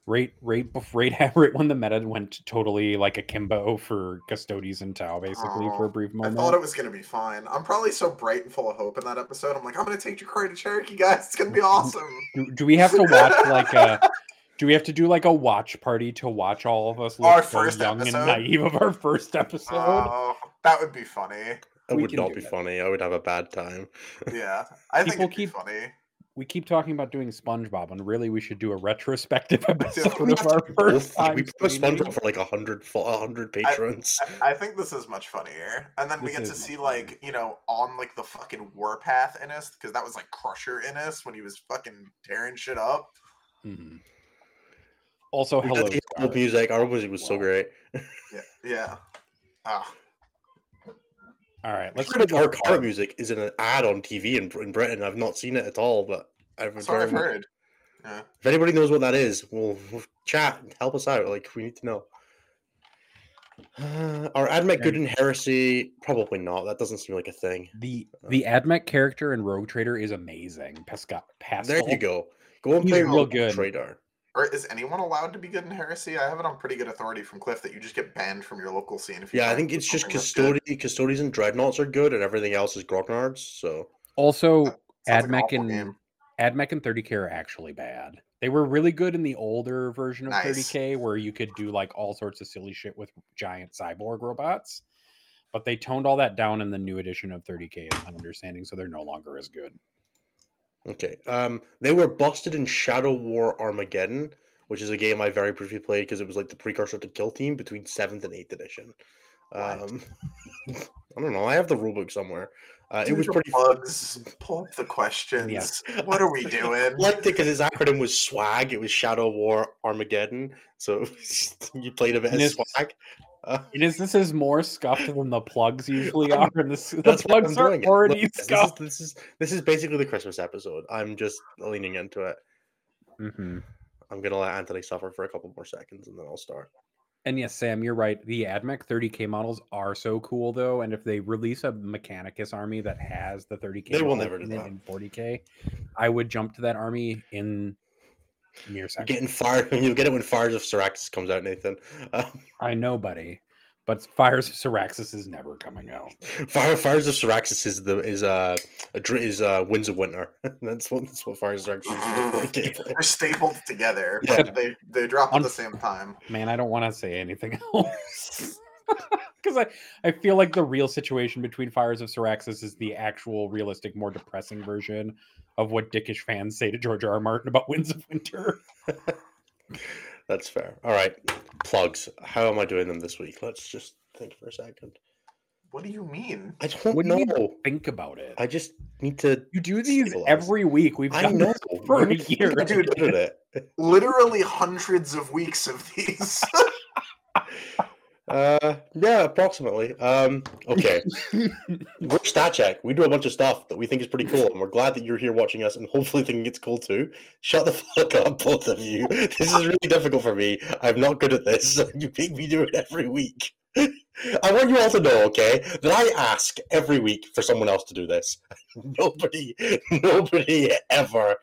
Right, right, bef- right, right when the meta went totally like akimbo for Custodes and Tau, basically for
oh,
a
brief
moment I
thought it was gonna be fine. I'm probably so bright and full of hope in that episode. I'm like, I'm gonna take Jacory to Cherokee, guys. It's gonna be awesome.
do, do we have to watch like a? Do we have to do like a watch party to watch all of us look
Our
so
first
young
episode?
and naive of our first episode?
Oh, that would be funny.
it
We
would not be
that.
funny. I would have a bad time.
Yeah, I think
People
it'd
keep-
be funny.
We keep talking about doing SpongeBob, and really, we should do a retrospective episode
have
of our first time.
we put. SpongeBob for like a hundred, a hundred patrons.
I, I think this is much funnier, and then we get to see like you know on like the fucking warpath Innes because that was like Crusher Innes when he was fucking tearing shit up.
Mhm. Also, hello.
the music. Our music was so great.
Yeah, yeah. Ah,
All right, let's
Let's
do
our
our
car music is in an ad on TV in, in Britain. I've not seen it at all, but I've
that's what I've heard. Yeah.
If anybody knows what that is, we'll, we'll chat. Help us out. Like we need to know. Uh, are Admech good in heresy? Probably not. That doesn't seem like a thing.
The the Admech character in Rogue Trader is amazing. Pesca, Pasqal.
There you go. Go and
He's
play
real
Rogue
good.
Trader.
Or is anyone allowed to be good in heresy? I have it on pretty good authority from Cliff that you just get banned from your local scene if you.
Yeah, I think it's just
something that's good.
custody, Custodes and dreadnoughts are good, and everything else is grognards. So
Also,
Sounds like an
and
game.
Admech and 30k are actually bad. They were really good in the older version of
Nice.
30k, where you could do like all sorts of silly shit with giant cyborg robots. But they toned all that down in the new edition of 30k, is my understanding, so they're no longer as good.
Okay, um, they were busted in Shadow War Armageddon, which is a game I very briefly played because it was like the precursor to Kill Team between seventh and eighth edition. Um, I don't know. I have the rulebook somewhere. Uh, it was pretty
plugs. Pull up the questions. Yes. What are we doing?
liked it because his acronym was SWAG. It was Shadow War Armageddon. So you played a bit of swag.
Uh, is this is more scuffed than the plugs usually are, and this, the plugs are already Look, scuffed.
This is, this is this is basically the Christmas episode. I'm just leaning into it.
Mm-hmm.
I'm gonna let Anthony suffer for a couple more seconds, and then I'll start.
And yes, Sam, you're right. The AdMech 30k models are so cool, though. And if they release a Mechanicus army that has the 30k,
they will never do
that in 40k. I would jump to that army in near
second. Getting fired. You'll get it when Fires of Cyraxus comes out, Nathan.
Um, I know, buddy. But Fires of Cyraxus is never coming out.
Fire Fires of Cyraxus is the is uh is uh Winds of Winter. that's what that's what Fires of Cyraxus
is. They're stapled together, yeah. they they drop at the same time.
Man, I don't want to say anything else. Because I, I feel like the real situation between Fires of Cyraxus is the actual realistic, more depressing version of what dickish fans say to George R. R. Martin about Winds of Winter.
That's fair. All right. Plugs. How am I doing them this week? Let's just think for a second.
What do you mean?
I don't what know. Do
think about it.
I just need to.
You do these stabilize. every week. We've done I know. for a year.
Dude, literally hundreds of weeks of these.
Uh, yeah, approximately. Um, okay. we're Stat Check. We do a bunch of stuff that we think is pretty cool, and we're glad that you're here watching us, and hopefully thinking it's cool too. Shut the fuck up, both of you. This is really difficult for me. I'm not good at this. You make me do it every week. I want you all to know, okay, that I ask every week for someone else to do this. Nobody, nobody ever,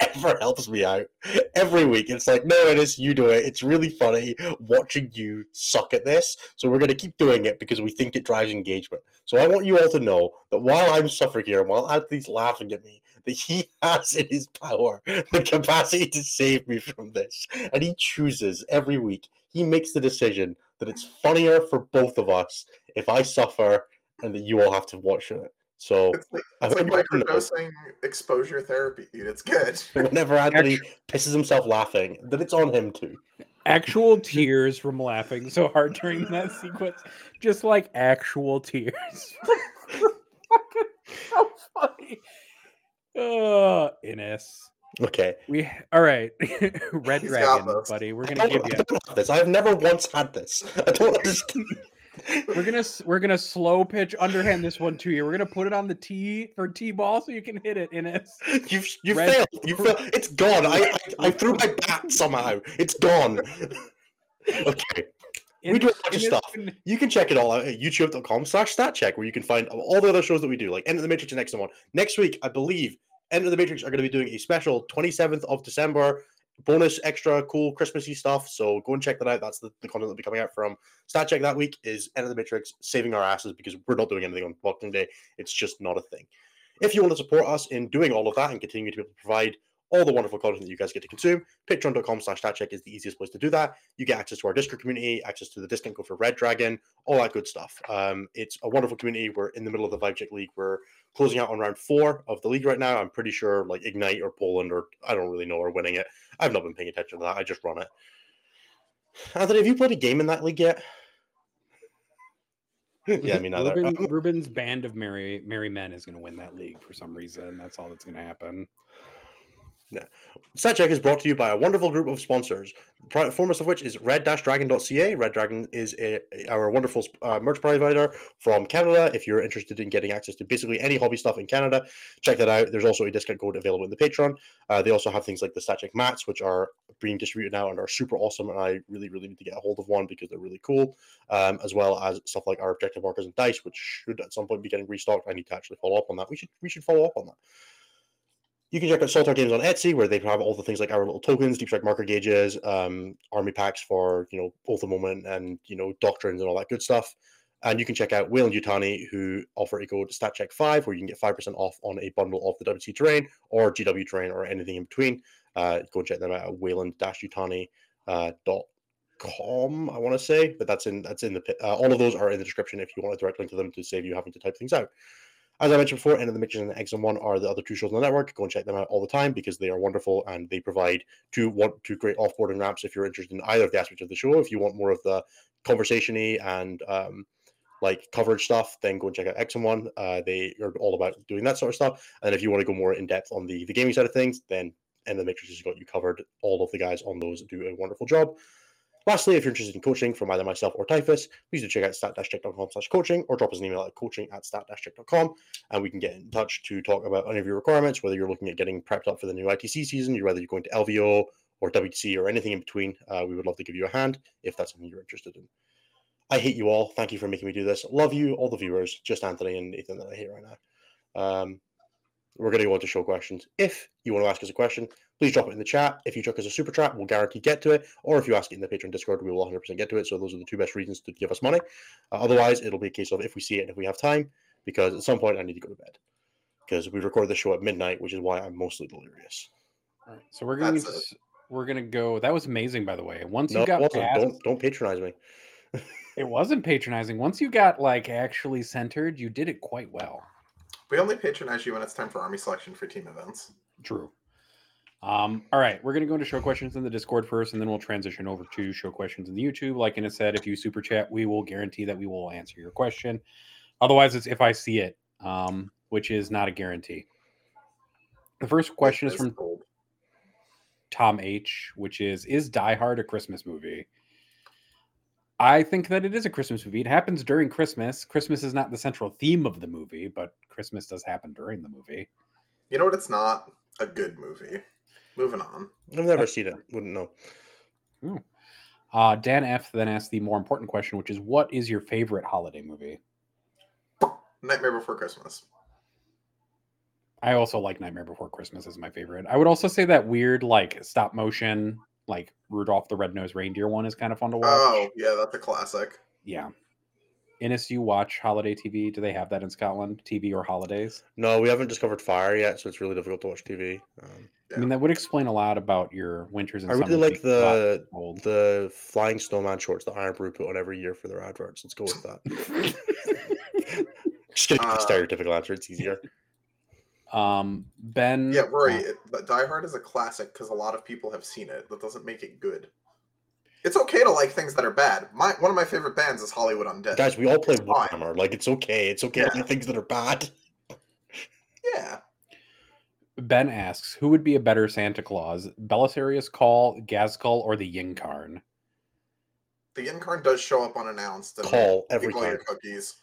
ever helps me out. Every week, it's like, no, it is you do it. It's really funny watching you suck at this. So we're going to keep doing it because we think it drives engagement. So I want you all to know that while I'm suffering here, while Anthony's laughing at me, that he has in his power the capacity to save me from this, and he chooses every week. He makes the decision that it's funnier for both of us if I suffer and that you all have to watch it. So
it's like, it's like microdosing exposure therapy, dude. It's good.
Whenever Anthony pisses himself laughing, then it's on him too.
Actual tears from laughing so hard during that sequence, just like actual tears. so funny. Uh, Innes.
Okay.
We all right. Red He's Dragon, buddy. We're gonna give you
this. I've never once had this. I don't understand.
we're gonna we're gonna slow pitch underhand this one to you. We're gonna put it on the tee for tee ball so you can hit it in it.
You you Red... failed. You failed. It's gone. I, I, I threw my bat somehow. It's gone. okay. In, we do a bunch of stuff. You can check it all out at youtube.com slash stat check where you can find all the other shows that we do, like Enter the Matrix and Next One. Next week, I believe Enter the Matrix are going to be doing a special 27th of December bonus extra cool Christmassy stuff. So go and check that out. That's the, the content that'll be coming out from Stat Check that week is Enter the Matrix saving our asses because we're not doing anything on Boxing Day. It's just not a thing. If you want to support us in doing all of that and continue to be able to provide all the wonderful content that you guys get to consume. Patreon.com slash statcheck is the easiest place to do that. You get access to our Discord community, access to the discount code for Red Dragon, all that good stuff. Um, it's a wonderful community. We're in the middle of the Vibe Check League. We're closing out on round four of the league right now. I'm pretty sure like Ignite or Poland or I don't really know are winning it. I've not been paying attention to that. I just run it. Anthony, have you played a game in that league yet?
yeah, I mean, Ruben, Ruben's band of merry merry men is going to win that league for some reason. That's all that's going to happen.
Yeah. StatCheck is brought to you by a wonderful group of sponsors, foremost of which is red-dragon.ca. Red Dragon is a, our wonderful uh, merch provider from Canada. If you're interested in getting access to basically any hobby stuff in Canada, check that out. There's also a discount code available in the Patreon. Uh, they also have things like the StatCheck mats, which are being distributed now and are super awesome. And I really, really need to get a hold of one because they're really cool, um, as well as stuff like our objective markers and dice, which should at some point be getting restocked. I need to actually follow up on that. We should we should follow up on that. You can check out Saltire Games on Etsy, where they have all the things like our little tokens, deep strike marker gauges, um, army packs for you know both the moment and you know doctrines and all that good stuff. And you can check out Weyland-Yutani, who offer a code StatCheck5, where you can get 5% off on a bundle of the WC terrain or GW terrain or anything in between. Uh, go and check them out at weyland-yutani.com, uh, I want to say, but that's in that's in the uh, all of those are in the description if you want a direct link to them to save you having to type things out. As I mentioned before, Enter the Matrix and and One are the other two shows on the network. Go and check them out all the time because they are wonderful and they provide two one two great offboarding ramps if you're interested in either of the aspects of the show. If you want more of the conversationy and um, like coverage stuff, then go and check out and One. Uh, they are all about doing that sort of stuff. And if you want to go more in depth on the the gaming side of things, then and the Matrix has got you covered. All of the guys on those do a wonderful job. Lastly, if you're interested in coaching from either myself or Typhus, please do check out stat-check.com slash coaching or drop us an email at coaching at stat-check.com and we can get in touch to talk about any of your requirements, whether you're looking at getting prepped up for the new ITC season, whether you're going to LVO or WTC or anything in between. Uh, we would love to give you a hand if that's something you're interested in. I hate you all. Thank you for making me do this. Love you, all the viewers, just Anthony and Nathan that I hate right now. Um, we're going to go on to show questions. If you want to ask us a question, please drop it in the chat. If you chuck us a super chat, we'll guarantee get to it. Or if you ask it in the Patreon Discord, we will 100% get to it. So those are the two best reasons to give us money. Uh, otherwise, it'll be a case of if we see it and if we have time, because at some point I need to go to bed. Because we record the show at midnight, which is why I'm mostly delirious.
All right, so we're going to we're gonna go. That was amazing, by the way. Once
No,
you got past,
don't don't patronize me.
it wasn't patronizing. Once you got like actually centered, you did it quite well.
We only patronize you when it's time for army selection for team events.
True. Um, all right, we're gonna go into show questions in the Discord first, and then we'll transition over to show questions in the YouTube. Like Inna said, if you super chat, we will guarantee that we will answer your question. Otherwise, it's if I see it, um, which is not a guarantee. The first question is from
cold.
Tom H, which is Is Die Hard a Christmas movie? I think that it is a Christmas movie. It happens during Christmas. Christmas is not the central theme of the movie, but Christmas does happen during the movie.
You know what? It's not a good movie. Moving on.
I've never seen it. Wouldn't know.
Uh, Dan F then asked the more important question, which is What is your favorite holiday movie?
Nightmare Before Christmas.
I also like Nightmare Before Christmas as my favorite. I would also say that weird, like stop motion, like Rudolph the Red-Nosed Reindeer one is kind of fun to watch.
Oh, yeah, that's a classic.
Yeah. Innes, you watch holiday TV? Do they have that in Scotland? TV or holidays?
No, we haven't discovered fire yet, so it's really difficult to watch TV. Um,
I mean, that would explain a lot about your winters and
I really like the
and cold.
the flying snowman shorts that Irn-Bru put on every year for their adverts. Let's go with that. Just gonna
Uh,
a stereotypical answer. It's easier.
Um, Ben.
Yeah, Rory,
uh,
Die Hard is a classic because a lot of people have seen it. That doesn't make it good. It's okay to like things that are bad. My one of my favorite bands is Hollywood Undead.
Guys, we all play
It's fine.
Warhammer. Like it's okay. It's okay to like things that are bad.
Yeah,
Ben asks, who would be a better Santa Claus, Belisarius Cawl, Ghazghkull, or the Yncarne?
the Yncarne does show up unannounced. And
Call every
people your
time.
cookies.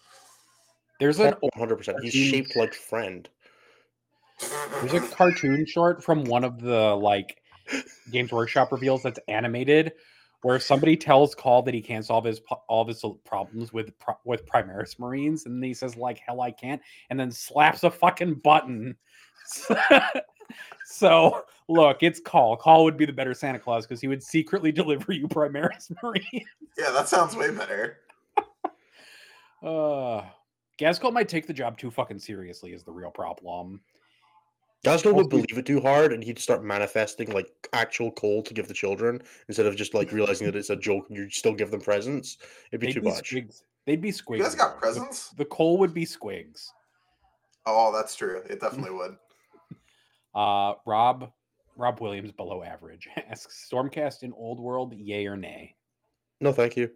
There's an
One hundred percent. He's shaped like friend.
there's a cartoon short from one of the like Games Workshop reveals that's animated, where somebody tells Cawl that he can't solve his all of his problems with with Primaris Marines, and he says like hell I can't, and then slaps a fucking button. so look, it's Cawl. Cawl would be the better Santa Claus because he would secretly deliver you Primaris Marines.
yeah, that sounds way better.
Uh, might take the job too fucking seriously. Is the real problem.
Gazgo would believe it too hard, and he'd start manifesting like actual coal to give the children instead of just like realizing that it's a joke and you still give them presents. It'd be
They'd
too
be
much.
squigs. They'd be squigs.
You guys got
though. The-
presents?
The, coal would be squigs.
Oh, that's true. It definitely would.
Uh, Rob Rob Williams below average asks Stormcast in Old World, yay or nay?
No, thank you.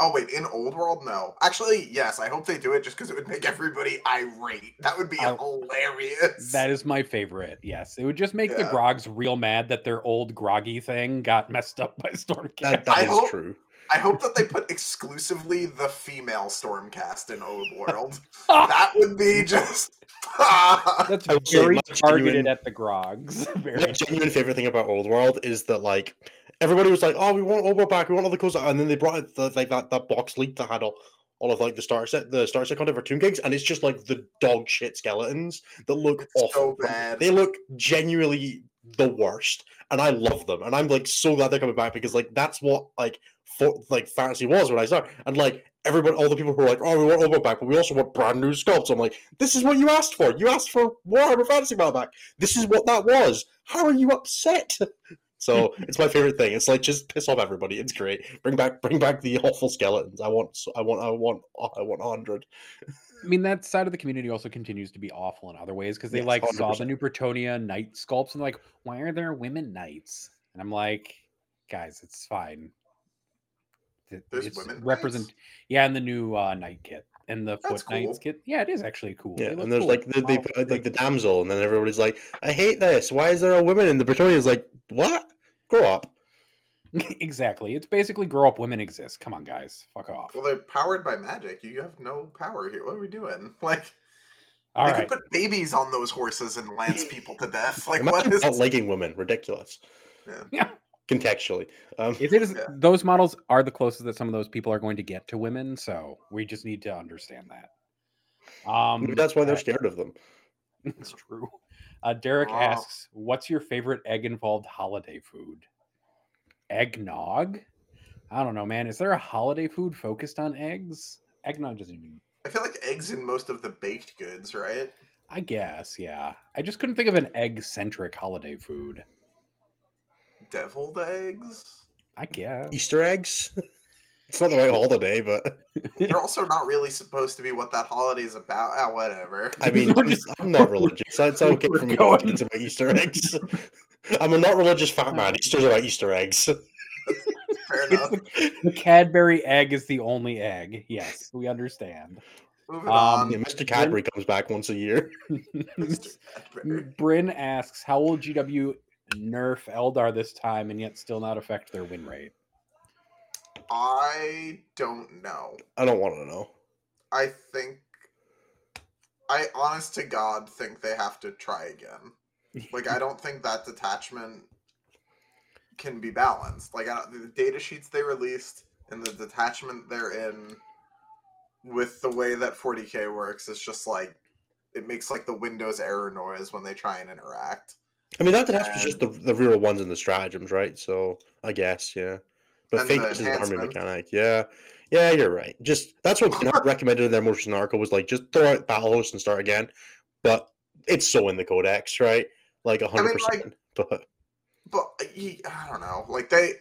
Oh wait, in Old World, no. Actually, yes. I hope they do it just because it would make everybody irate. That would be
I-
hilarious.
That is my favorite. Yes, it would just make the Grogs real mad that their old groggy thing got messed up by Stormcast.
That that
I hope-
true.
I hope that they put exclusively the female Stormcast in Old World. that would be just.
That's
I would say
very targeted
genuine-
at the Grogs.
My
Very.
genuine favorite thing about Old World is that like everybody was like, "Oh, we want Old back. We want all the clothes," and then they brought the, like that that box leak that had all, all of like the starter set, the starter set content for Tomb Kings, and it's just like the dog shit skeletons that look
It's
awful.
so.
They look genuinely the worst, and I love them, and I'm like so glad they're coming back because like that's what like for like fantasy was when I started, and like everybody, all the people who are like, "Oh, we want Old back, but we also want brand new sculpts." I'm like, this is what you asked for. You asked for Warhammer Fantasy Battle back. This is what that was. How are you upset? So it's my favorite thing. It's like just piss off everybody. It's great. Bring back, bring back the awful skeletons. I want, so- I want, I want, I want hundred.
I mean, that side of the community also continues to be awful in other ways because they
Yes,
like saw the new Bretonnia knight sculpts and like, why are there women knights? And I'm like, guys, it's fine.
There's
it's
women
represent.
knights?
Yeah, and the new uh, knight kit and the
That's
foot knights
cool.
Yeah, it is actually cool.
Yeah, and there's
cool.
like the, they put like the damsel, and then everybody's like, "I hate this. Why is there a woman?" And the Bretonnian's like, "What? Grow up."
exactly. It's basically grow up women exist. Come on, guys, fuck off.
Well, they're powered by magic. You have no power here. What are we doing? Like,
All
they
right.
could put babies on those horses and lance people to death. Like,
Imagine
what is?
not liking women. Ridiculous.
Yeah.
Yeah.
Contextually, um,
It is
Yeah.
those models are the closest that some of those people are going to get to women, so we just need to understand that. Um,
maybe that's why they're
uh,
scared of them.
It's true. Uh, Derek
Oh.
asks, "What's your favorite egg-involved holiday food?" Eggnog. I don't know, man. Is there a holiday food focused on eggs? Eggnog doesn't even.
I feel like eggs in most of the baked goods, right?
I guess, yeah. I just couldn't think of an egg-centric holiday food.
Deviled eggs.
I guess.
Easter eggs. It's not the right holiday, but
They're also not really supposed to be what that holiday is about. Ah, whatever.
I mean, I'm,
just-
I'm not religious. so It's okay
We're
for me to
going-
talk about Easter eggs. I'm a not religious fat man. Easter's about Easter eggs.
Fair enough.
the, the Cadbury egg is the only egg. Yes, we understand. Um.
Yeah, Mr. Cadbury comes back once a year.
Bryn asks, "How will GW nerf Eldar this time and yet still not affect their win rate?"
I don't know.
I don't want to know.
I think. I honest to God think they have to try again. Like I don't think that detachment can be balanced. Like I don't, the data sheets they released and the detachment they're in, with the way that 40k works, is just like it makes like the Windows error noise when they try and interact.
I mean, that detachment's just the, the real ones in the stratagems, right? So I guess, yeah. But
And
fake is an army mechanic. Yeah. Yeah, you're right. Just that's what recommended in their recent article was like just throw out battle host and start again. But it's so in the codex, right? Like hundred
mean, like-
percent. But
But I don't know. Like they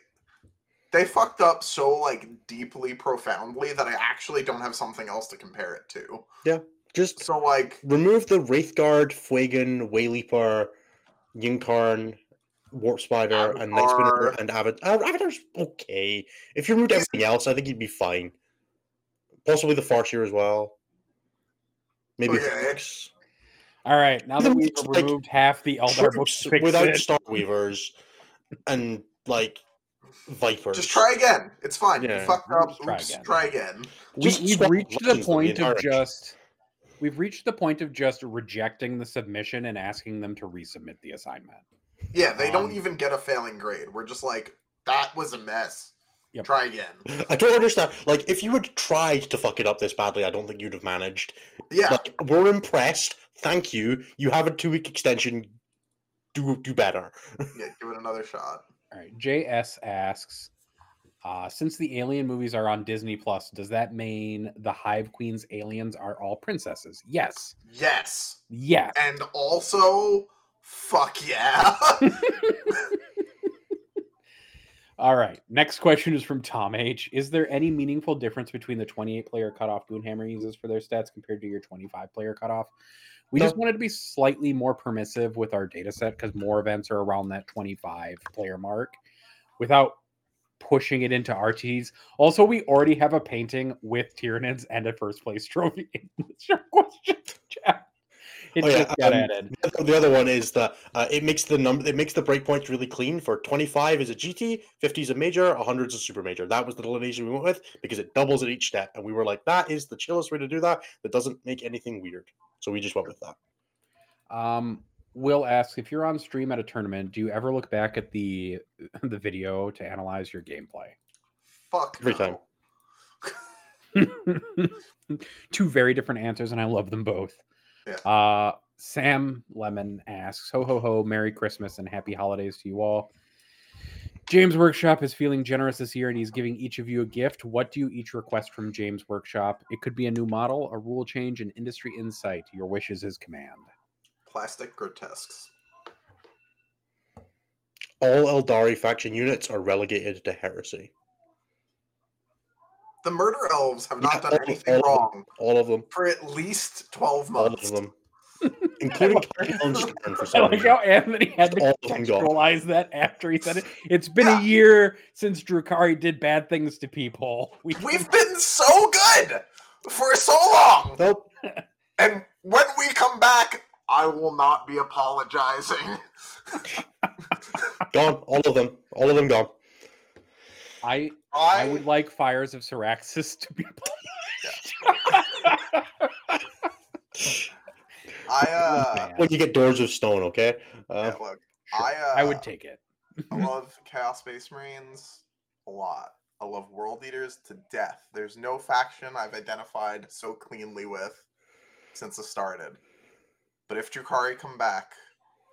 they fucked up so like deeply profoundly that I actually don't have something else to compare it to. Yeah.
Just
So like
remove the Wraithguard, Fuegan, Wayleaper, Yncarne, Warp Spider, and Night Spinner, and Avatar. Uh, Avatar's okay. If you removed everything else, I think he'd be fine. Possibly the Farseer as well. Maybe
Okay.
Phoenix.
All right, now that we've
like,
removed half the Eldar books,
Troops
to fix
without
it,
Star Weavers and like Vipers.
just try again. It's fine.
Yeah,
You fucked up.
just try
Oops,
again.
try again.
We, we've reached the
legends of the
point of
action.
just we've reached the point of just rejecting the submission and asking them to resubmit the assignment.
Yeah, they don't
Um,
even get a failing grade. We're just like that was a mess.
Yep.
Try again.
I don't understand. Like, if you had tried to fuck it up this badly, I don't think you'd have managed.
Yeah,
Like, we're impressed. Thank you. You have a two week extension. Do do better.
yeah. Give it another shot.
All right, JS asks, uh, since the Alien movies are on Disney Plus, does that mean the Hive Queen's aliens are all princesses? Yes.
Yes,
Yes.
and also, fuck yeah.
All right. Next question is from Tom H. Is there any meaningful difference between the 28 player cutoff Goonhammer uses for their stats compared to your 25 player cutoff? We just wanted to be slightly more permissive with our data set because more events are around that 25 player mark without pushing it into RTs. Also, we already have a painting with Tyranids and a first place trophy. It's your question, Jeff. It
Oh, yeah,
got
um,
added.
The the other one is that uh, it makes the number it makes the breakpoints really clean. For twenty five is a GT, fifty is a major, hundred is a super major. That was the delineation we went with because it doubles at each step, and we were like, that is the chillest way to do that. That doesn't make anything weird. So we just went with that.
Um, Will asks if you're on stream at a tournament, do you ever look back at the the video to analyze your gameplay?
fuck
Every
no.
time.
Two very different answers, and I love them both.
Yeah.
Uh, Sam Lemon asks, "Ho ho ho! Merry Christmas and Happy Holidays to you all." James Workshop is feeling generous this year, and he's giving each of you a gift. What do you each request from James Workshop? It could be a new model, a rule change, an industry insight. Your wishes is his command.
Plastic grotesques.
All Eldari faction units are relegated to heresy.
The murder elves have
Yeah,
not done
all-
anything
all of them.
wrong
All of them.
for at least twelve months.
All
months.
of them. including Kyle and Stern
I like how Anthony had to
All of them gone.
contextualize that after he said it. It's been
Yeah.
a year since Drukhari did bad things to people. We
We've been so good for so long.
Nope.
And when we come back, I will not be apologizing.
Gone. All of them. All of them gone.
I I
I,
would like fires of Cyraxus to be
I, uh,
When you get doors of stone, okay? Uh,
yeah, look, I, uh,
I would take it.
I love Chaos Space Marines a lot. I love World Eaters to death. There's no faction I've identified so cleanly with since it started. But if Drukhari come back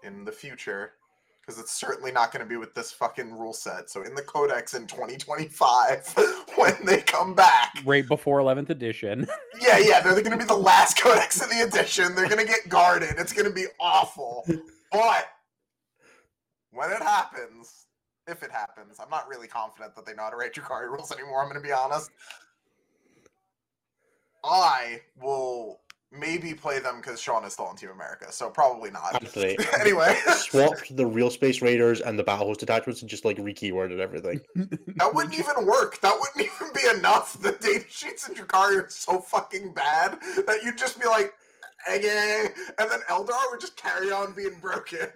in the future, because it's certainly not going to be with this fucking rule set. So in the Codex in 2025, when they come back,
Right before 11th edition.
yeah, yeah, they're going to be the last Codex in the edition. They're going to get guarded. It's going to be awful. But when it happens, if it happens, I'm not really confident that they know how to write Drukhari rules anymore. I'm going to be honest. I will maybe play them because Sean is still on Team America, so probably not.
Anthony,
anyway,
swapped the real space raiders and the battle host attachments and just like re-keyworded everything.
that wouldn't even work. That wouldn't even be enough. The data sheets in Drukhari are so fucking bad that you'd just be like, eh, okay, and then Eldar would just carry on being broken.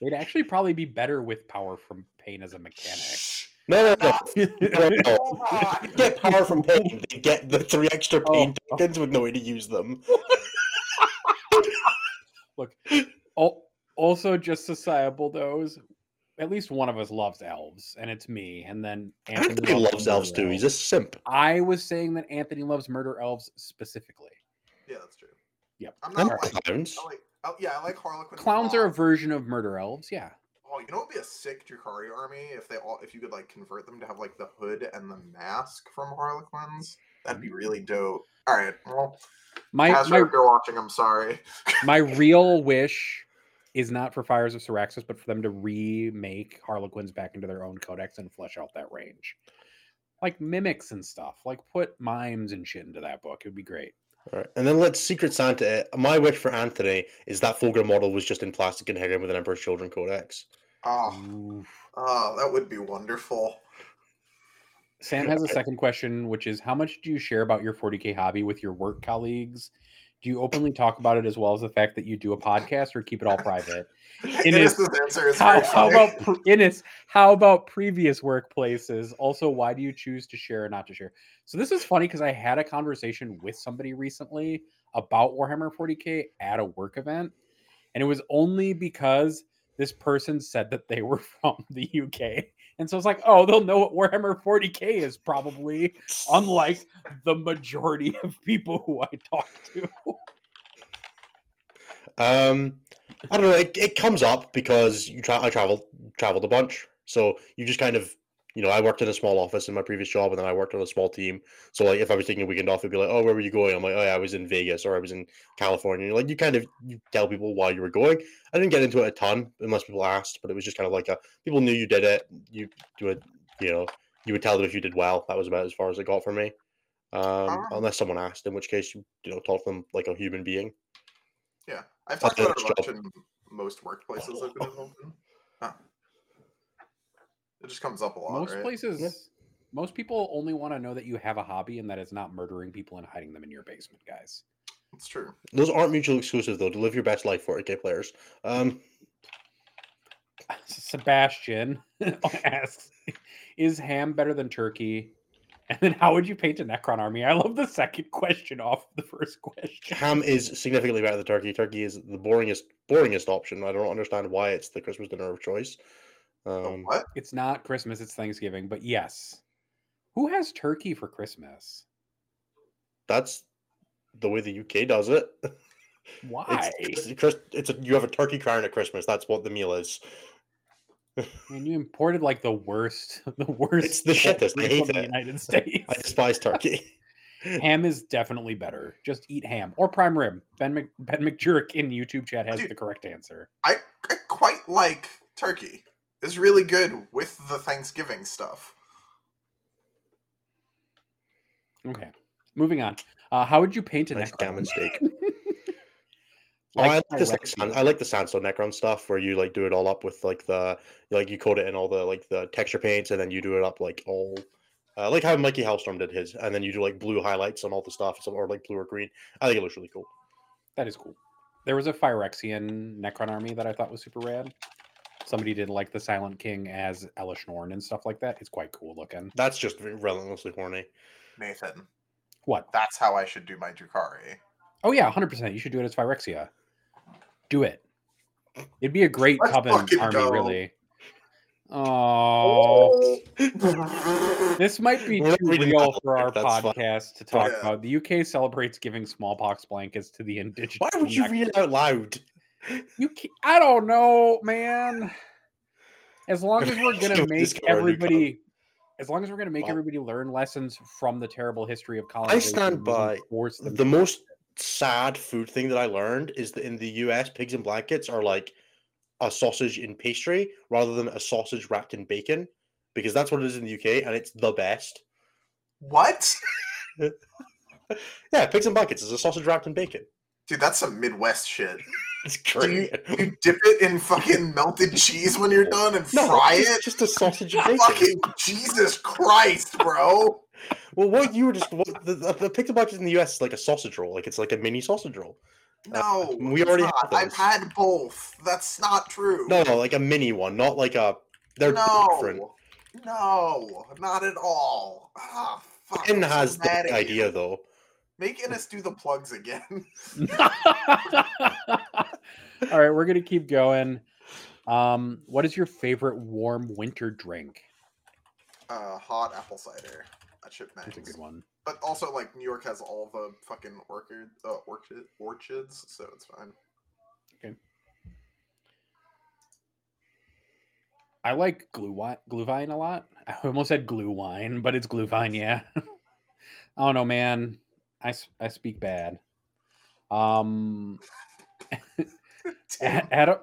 It'd actually probably be better with power from pain as a mechanic.
No, no, no. no, no.
Hold on.
Get power from pain. They get the three extra oh. pain
Oh.
tokens with no way to use them.
Look, also just sociable those. At least one of us loves elves, and it's me. And then
Anthony loves elves
murder
too. He's a simp.
I was saying that Anthony loves murder elves specifically.
Yeah, that's true.
Yep.
I'm
And
not like,
clowns.
I like oh, yeah, I like Harlequin.
Clowns are a version of murder elves. Yeah.
Oh, you know what would be a sick Drukhari army if they all if you could like convert them to have like the hood and the mask from Harlequins? That'd be really dope. All right, well,
My
Hazard,
my
if you're watching, I'm sorry.
my real wish is not for Fires of Cyraxus, but for them to remake Harlequins back into their own codex and flesh out that range. Like mimics and stuff. Like put mimes and shit into that book. It would be great.
All right. And then let's Secret Santa. My wish for Anthony is that Fulgrim model was just in plastic and hidden with an Emperor's Children Codex.
Oh,
Oof.
oh, that would be wonderful.
Sam has a second question, which is how much do you share about your 40k hobby with your work colleagues? Do you openly talk about it as well as the fact that you do a podcast or keep it all private? Innes,
Innes' answer is
How, how about Innes? How about previous workplaces? Also, why do you choose to share or not to share? So this is funny because I had a conversation with somebody recently about Warhammer 40k at a work event, and it was only because this person said that they were from the UK, and so it's like, oh, they'll know what Warhammer 40k is probably, unlike the majority of people who I talk to.
Um, I don't know. It, it comes up because you try. I travel traveled a bunch, so you just kind of, you know, I worked in a small office in my previous job, and then I worked on a small team. So like, if I was taking a weekend off, it'd be like, oh, where were you going? I'm like, oh, yeah, I was in Vegas or I was in California. Like, you kind of you tell people why you were going. I didn't get into it a ton unless people asked, but it was just kind of like a people knew you did it. You do it, you know, you would tell them if you did well. That was about as far as it got for me. Um,
Ah.
unless someone asked, in which case you you know talk to them like a human being.
Yeah, I've
That's
talked about it in most workplaces I've been involved in. Huh. It just comes up a lot,
most
right?
places most people only want to know that you have a hobby and that it's not murdering people and hiding them in your basement guys
It's true.
Those aren't mutually exclusive though. To live your best life, 40k players. Um,
sebastian asks is ham better than turkey and then how would you paint a necron army i love the second question off the first question
ham is significantly better than turkey. Turkey is the boringest, boringest option. I don't understand why it's the Christmas dinner of choice.
The
Um,
what?
it's not christmas it's thanksgiving but yes who has turkey for christmas
that's the way the UK does it.
why
It's, it's, it's a, you have a turkey crown at Christmas. That's what the meal is.
and you imported like the worst the worst
It's the shittest. I
poultry
hate
from the united states
I despise turkey.
ham is definitely better. Just eat ham or prime rib. Ben Mc, Ben McJurk in YouTube chat has
Dude.
the correct answer.
I, I quite like turkey. It's really good with the Thanksgiving stuff.
Okay, moving on. Uh, how would you paint a
nice
necron?
steak. Oh, I
Like
like this. Like,
Phyrexia.
I like the sandstone Necron stuff where you like do it all up with like the like you coat it in all the like the texture paints and then you do it up like all uh, like how Mikey Hellstorm did his and then you do like blue highlights on all the stuff or like blue or green. I think it looks really cool.
That is cool. There was a Phyrexian Necron army that I thought was super rad. Somebody did like the Silent King as Elesh Norn and stuff like that. It's quite cool looking.
That's just relentlessly horny.
Nathan,
What?
that's how I should do my Drukhari.
Oh yeah, hundred percent. You should do it as Phyrexia. Do it. It'd be a great
Let's
coven army,
go.
really. Oh, this might be too real
that
for our
letter, that's fine.
podcast to talk
Yeah.
about. The UK celebrates giving smallpox blankets to the indigenous.
Why would you read it out loud?
You ca- I don't know, man. As long as we're gonna make
this guy a new
everybody, as long as we're gonna make
Well-
everybody learn lessons from the terrible history of colonization,
I
stand
by The most sad food thing that I learned is that in the US, pigs and blankets are like a sausage in pastry rather than a sausage wrapped in bacon, because that's what it is in the UK, and it's the best.
What?
Yeah, pigs and blankets is a sausage wrapped in bacon.
Dude, that's some Midwest shit.
It's
Do you, you dip it in fucking melted cheese when you're done and
No,
fry
it's
it?
just a sausage and bacon.
Fucking Jesus Christ, bro.
Well, what you were just what, the, the, the pigs and in the US is like a sausage roll, like it's like a mini sausage roll.
No,
we already
not.
have
I've had both. That's not true.
No, no, like a mini one, not like a. They're
no,
different.
no, not at all. Ah, fuck,
Ken
I'm so
has the idea though.
Make Innes do the plugs again.
All right, we're gonna keep going. Um, what is your favorite warm winter drink?
Uh, hot apple cider. That shit
That's a good one.
But also, like New York has all the fucking orchid, uh, orchid, orchards, so it's fine. Okay.
I like glue wine, a lot. I almost said glue wine, but it's glühwein. Yeah. I don't know, man. I, s- I speak bad. Um, Adam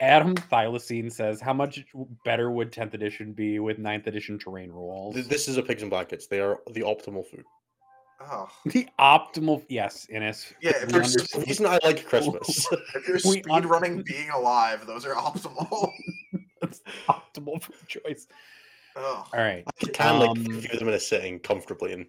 Adam Thylacine says, "How much better would 10th edition be with 9th edition terrain rules?"
This is a pigs and blankets. They are the optimal food.
oh,
The optimal, yes, Innes.
Yeah, if
we
you're
There's a
understand-
reason I like Christmas.
if you're speed
un-
running being alive, those are optimal.
That's optimal food choice.
oh,
All right.
I can like
Um,
few of them in a sitting comfortably and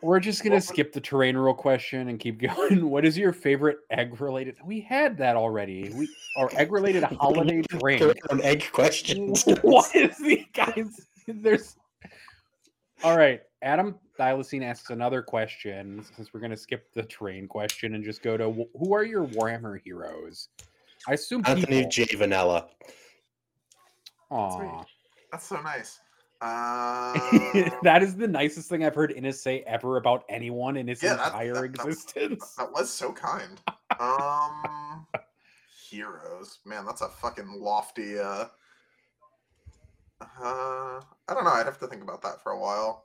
We're just gonna
What
skip the terrain rule question and keep going. What is your favorite egg related? We had that already. We or egg related holiday drink.
on egg questions.
what is the guys? There's all right. Adam Thylacine asks another question since we're gonna skip the terrain question and just go to who are your Warhammer heroes? I assume
Anthony
people.
J. Vanilla.
Aw.
that's so nice. Uh,
that is the nicest thing I've heard Innes say ever about anyone in his
Yeah, that-
entire
that- that-
existence.
that was so kind. Um, heroes, man, that's a fucking lofty. Uh, uh, I don't know. I'd have to think about that for a while.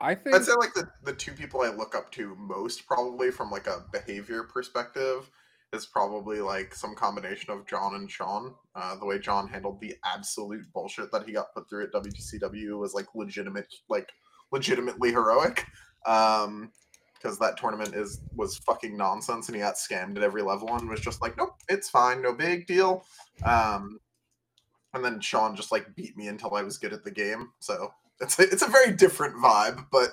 I think
I'd say like the, the two people I look up to most probably from like a behavior perspective is probably like some combination of John and Sean. Uh, the way John handled the absolute bullshit that he got put through at WTCW was like legitimate, like legitimately heroic. Um, because that tournament is was fucking nonsense and he got scammed at every level and was just like, nope, it's fine, no big deal. Um, and then Sean just like beat me until I was good at the game. So it's a, it's a very different vibe, but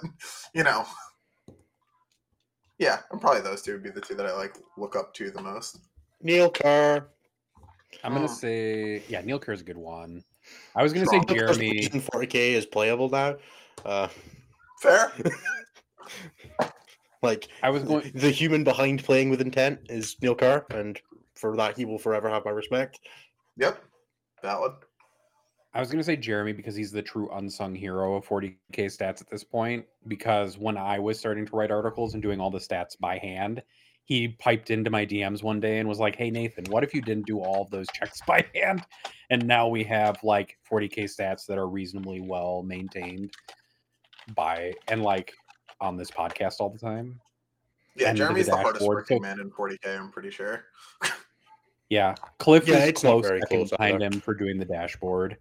you know, yeah, and probably those two would be the two that I like look up to the most.
Neil Kerr.
I'm gonna
Hmm.
say yeah, Neil Kerr is a good one. I was gonna say Jeremy.
Reason 40k is playable now. Uh,
Fair.
like
I was going
the human behind playing with intent is Neil Kerr, and for that he will forever have my respect.
Yep. Valid.
I was gonna say Jeremy because he's the true unsung hero of 40k stats at this point. Because when I was starting to write articles and doing all the stats by hand, he piped into my DMs one day and was like, "Hey Nathan, what if you didn't do all of those checks by hand?" And now we have like 40k stats that are reasonably well maintained by and like on this podcast all the time.
Yeah,
And the
Jeremy's the hardest working man in 40k. I'm pretty sure.
Yeah, Cliff
Yeah,
is close
very
second
close
behind
either.
him for doing the dashboard.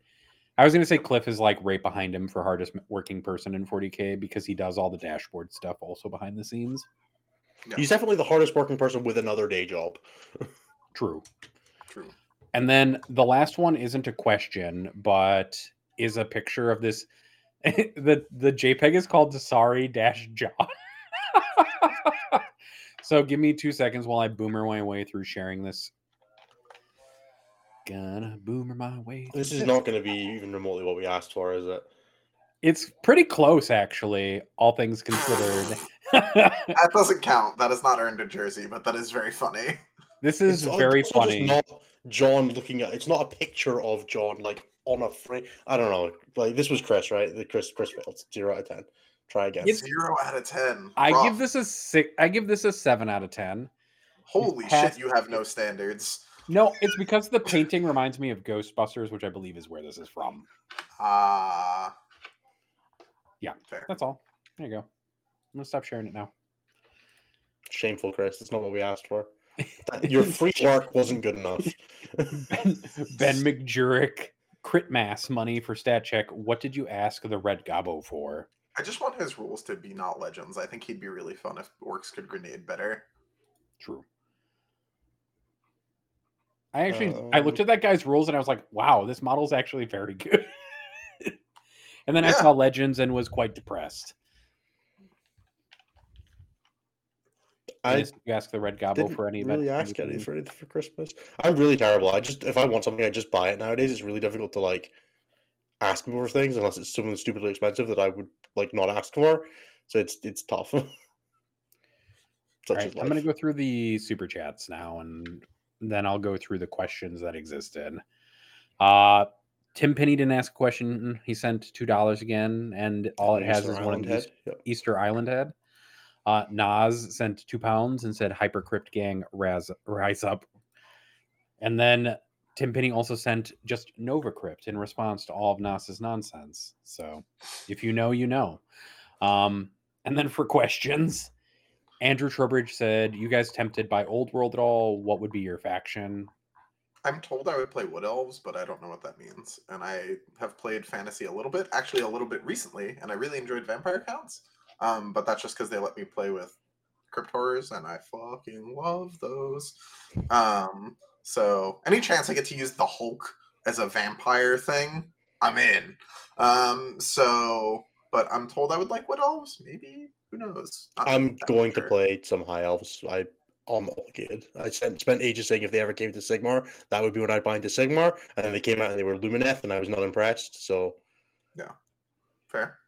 I was gonna say Cliff is like right behind him for hardest working person in 40k because he does all the dashboard stuff also behind the scenes.
Yeah.
He's definitely the hardest working person with another day job.
True.
True.
And then the last one isn't a question, but is a picture of this. the the JPEG is called Sorry Dash mm. John. so give me two seconds while I boomer my way through sharing this. Gonna boomer my way.
This is not going to be even remotely what we asked for, is it?
It's pretty close, actually, all things considered.
That doesn't count. That is not earned a jersey, but that is very funny.
this is
It's
very
also just
funny.
Not John looking at. It's not a picture of John like on a frame. I don't know. Like this was Chris, right? The Chris Chris failed zero out of ten. Try again.
It's-
Zero out of ten.
I
Rough.
give this a six. I give this a seven out of ten.
Holy
past-
shit, you have no standards.
No, it's because the painting reminds me of Ghostbusters, which I believe is where this is from.
Ah.
Yeah.
Fair.
That's all. There you go. I'm gonna stop sharing it now.
Shameful, Chris. It's not what we asked for. Your free work wasn't good enough.
Ben, ben McJurick, crit mass money for stat check. What did you ask the red gobbo for?
I just want his rules to be not legends. I think he'd be really fun if orcs could grenade better.
True. I actually I looked
Um,
at that guy's rules and I was like, wow, this model's actually very good. and then I saw legends and was quite depressed.
I
you ask the red gobbo
didn't
for any
really
event-
ask
anything?
for anything for Christmas. I'm really terrible. I just if I want something, I just buy it. Nowadays, it's really difficult to like ask for things unless it's something stupidly expensive that I would like not ask for. So it's it's tough. Such
All right, I'm gonna go through the super chats now, and then I'll go through the questions that existed. Uh, Tim Penny didn't ask a question. He sent two dollars again, and all it has is one
Island
of these
head. Yep.
Easter Island head. Uh, Nas sent two pounds and said Hypercrypt Gang rise, rise up. And then Tim Penny also sent just Nova Crypt in response to all of Nas's nonsense. So if you know, you know. Um, and then for questions, Andrew Trowbridge said, You guys tempted by Old World at all? What would be your faction?
I'm told I would play Wood Elves, but I don't know what that means. And I have played fantasy a little bit, actually a little bit recently, and I really enjoyed Vampire Counts. Um, but that's just because they let me play with Crypt Horrors, and I fucking love those. Um, so any chance I get to use the Hulk as a vampire thing, I'm in. Um, so, but I'm told I would like Wood Elves. Maybe who knows? Not
I'm
that
going to play some high elves. I I'm obligated. I spent spent ages saying if they ever came to Sigmar, that would be when I'd buy into Sigmar, and then they came out and they were Lumineth, and I was not impressed. So yeah,
Fair.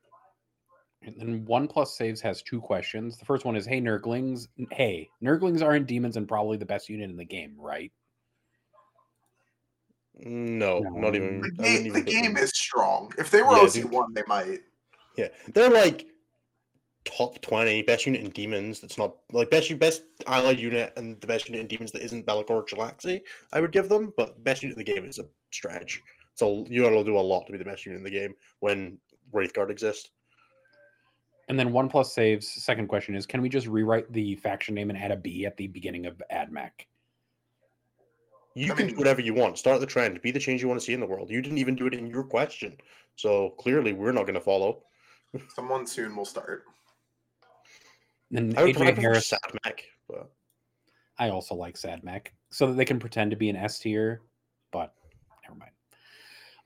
And then One Plus Saves has two questions. The first one is Hey, Nurglings. Hey, Nurglings aren't demons and probably the best unit in the game, right?
Mm, no,
No.
not even.
The game,
even
the game is strong. If they were
Yeah,
OC one, they might.
Yeah, they're like top twenty best unit in demons. That's not like best best allied unit and the best unit in demons that isn't Be'lakor or Shalaxi. I would give them, but best unit in the game is a stretch. So you got to do a lot to be the best unit in the game when Wraithguard exists.
And then One Plus Saves, second question is Can we just rewrite the faction name and add a B at the beginning of Ad Mech?
You
I
can
mean-
do whatever you want. Start the trend. Be the change you want to see in the world. You didn't even do it in your question. So clearly, we're not going to follow.
Someone soon will start.
And
I would
Adrian
prefer
Harris,
Sadmech, but
I also like SadMech so that they can pretend to be an S tier, but never mind.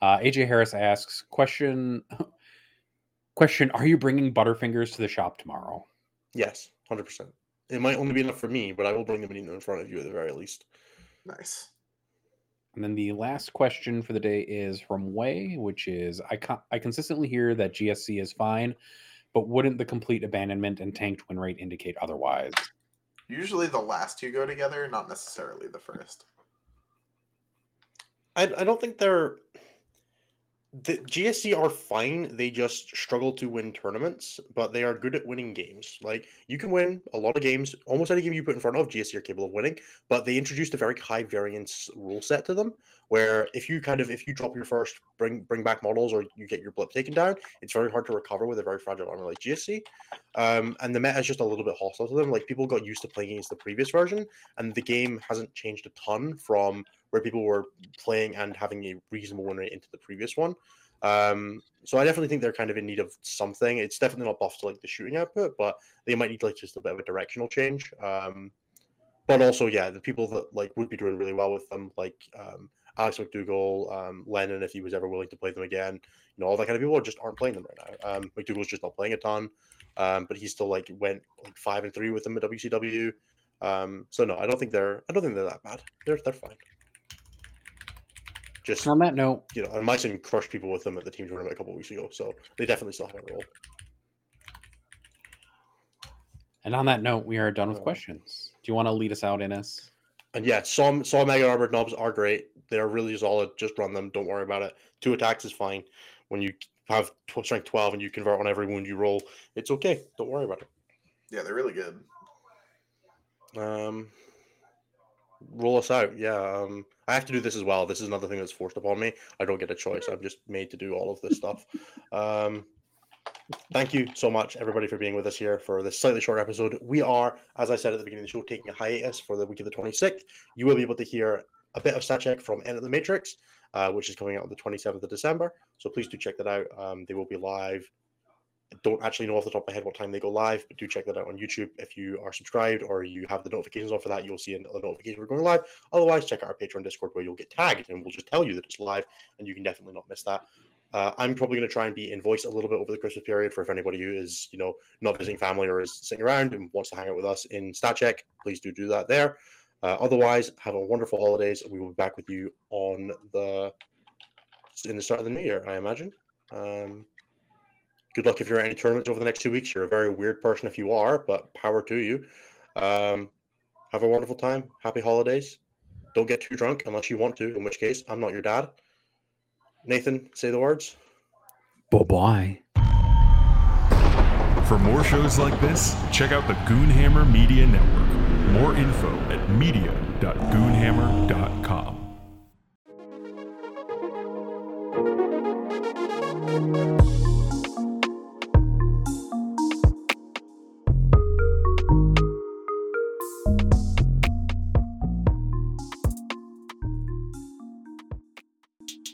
Uh, AJ Harris asks question question Are you bringing Butterfingers to the shop tomorrow?
yes, hundred percent. It might only be enough for me, but I will bring them in in front of you at the very least.
Nice.
And then the last question for the day is from Way, which is I con- I consistently hear that GSC is fine, but wouldn't the complete abandonment and tanked win rate indicate otherwise?
Usually the last two go together, not necessarily the first.
I, I don't think they're the GSC are fine. They just struggle to win tournaments, but they are good at winning games. Like you can win a lot of games. Almost any game you put in front of, GSC are capable of winning. But they introduced a very high variance rule set to them, where if you kind of if you drop your first bring bring back models or you get your blip taken down, it's very hard to recover with a very fragile army like GSC. Um, and the meta is just a little bit hostile to them. Like people got used to playing against the previous version, and the game hasn't changed a ton from where people were playing and having a reasonable win rate into the previous one. Um, so I definitely think they're kind of in need of something. It's definitely not buffed to like the shooting output, but they might need like just a bit of a directional change. Um, but also, yeah, the people that like would be doing really well with them, like um, Alex McDougall, um, Lennon, if he was ever willing to play them again, you know, all that kind of people just aren't playing them right now. Um, McDougall's just not playing a ton, um, but he still like went like five and three with them at WCW. Um, so no, I don't think they're I don't think they're that bad. They're they're fine. Just
on that note,
you know, and Myson crushed people with them at the team tournament a couple weeks ago, so they definitely still have a role.
And on that note, we are done with
Uh,
questions. Do you want to lead us out, Innes?
And yeah, some some mega armored knobs are great. They're really solid. Just run them. Don't worry about it. Two attacks is fine. When you have tw- strength twelve and you convert on every wound you roll, it's okay. Don't worry about it.
Yeah, they're really good.
Um, roll us out. Yeah. Um, I have to do this as well. This is another thing that's forced upon me. I don't get a choice. I'm just made to do all of this stuff. Um, thank you so much, everybody, for being with us here for this slightly short episode. We are, as I said at the beginning of the show, taking a hiatus for the week of the 26th. You will be able to hear a bit of stat check from Enter the Matrix, uh, which is coming out on the 27th of December. So please do check that out. Um, they will be live. I don't actually know off the top of my head what time they go live, but do check that out on YouTube. If you are subscribed or you have the notifications on for that, you'll see a notification we're going live. Otherwise, check out our Patreon Discord where you'll get tagged and we'll just tell you that it's live and you can definitely not miss that. Uh, I'm probably going to try and be in voice a little bit over the Christmas period for if anybody who is, you know, not visiting family or is sitting around and wants to hang out with us in StatCheck, please do do that there. Uh, otherwise, have a wonderful holidays. We will be back with you on the in the start of the new year, I imagine. Um, good luck if you're at any tournaments over the next two weeks. You're a very weird person if you are, but power to you. Um, have a wonderful time. Happy holidays. Don't get too drunk unless you want to, in which case, I'm not your dad. Nathan, say the words.
Bye bye.
For more shows like this, check out the Goonhammer Media Network more info at media.goonhammer.com. Thank you.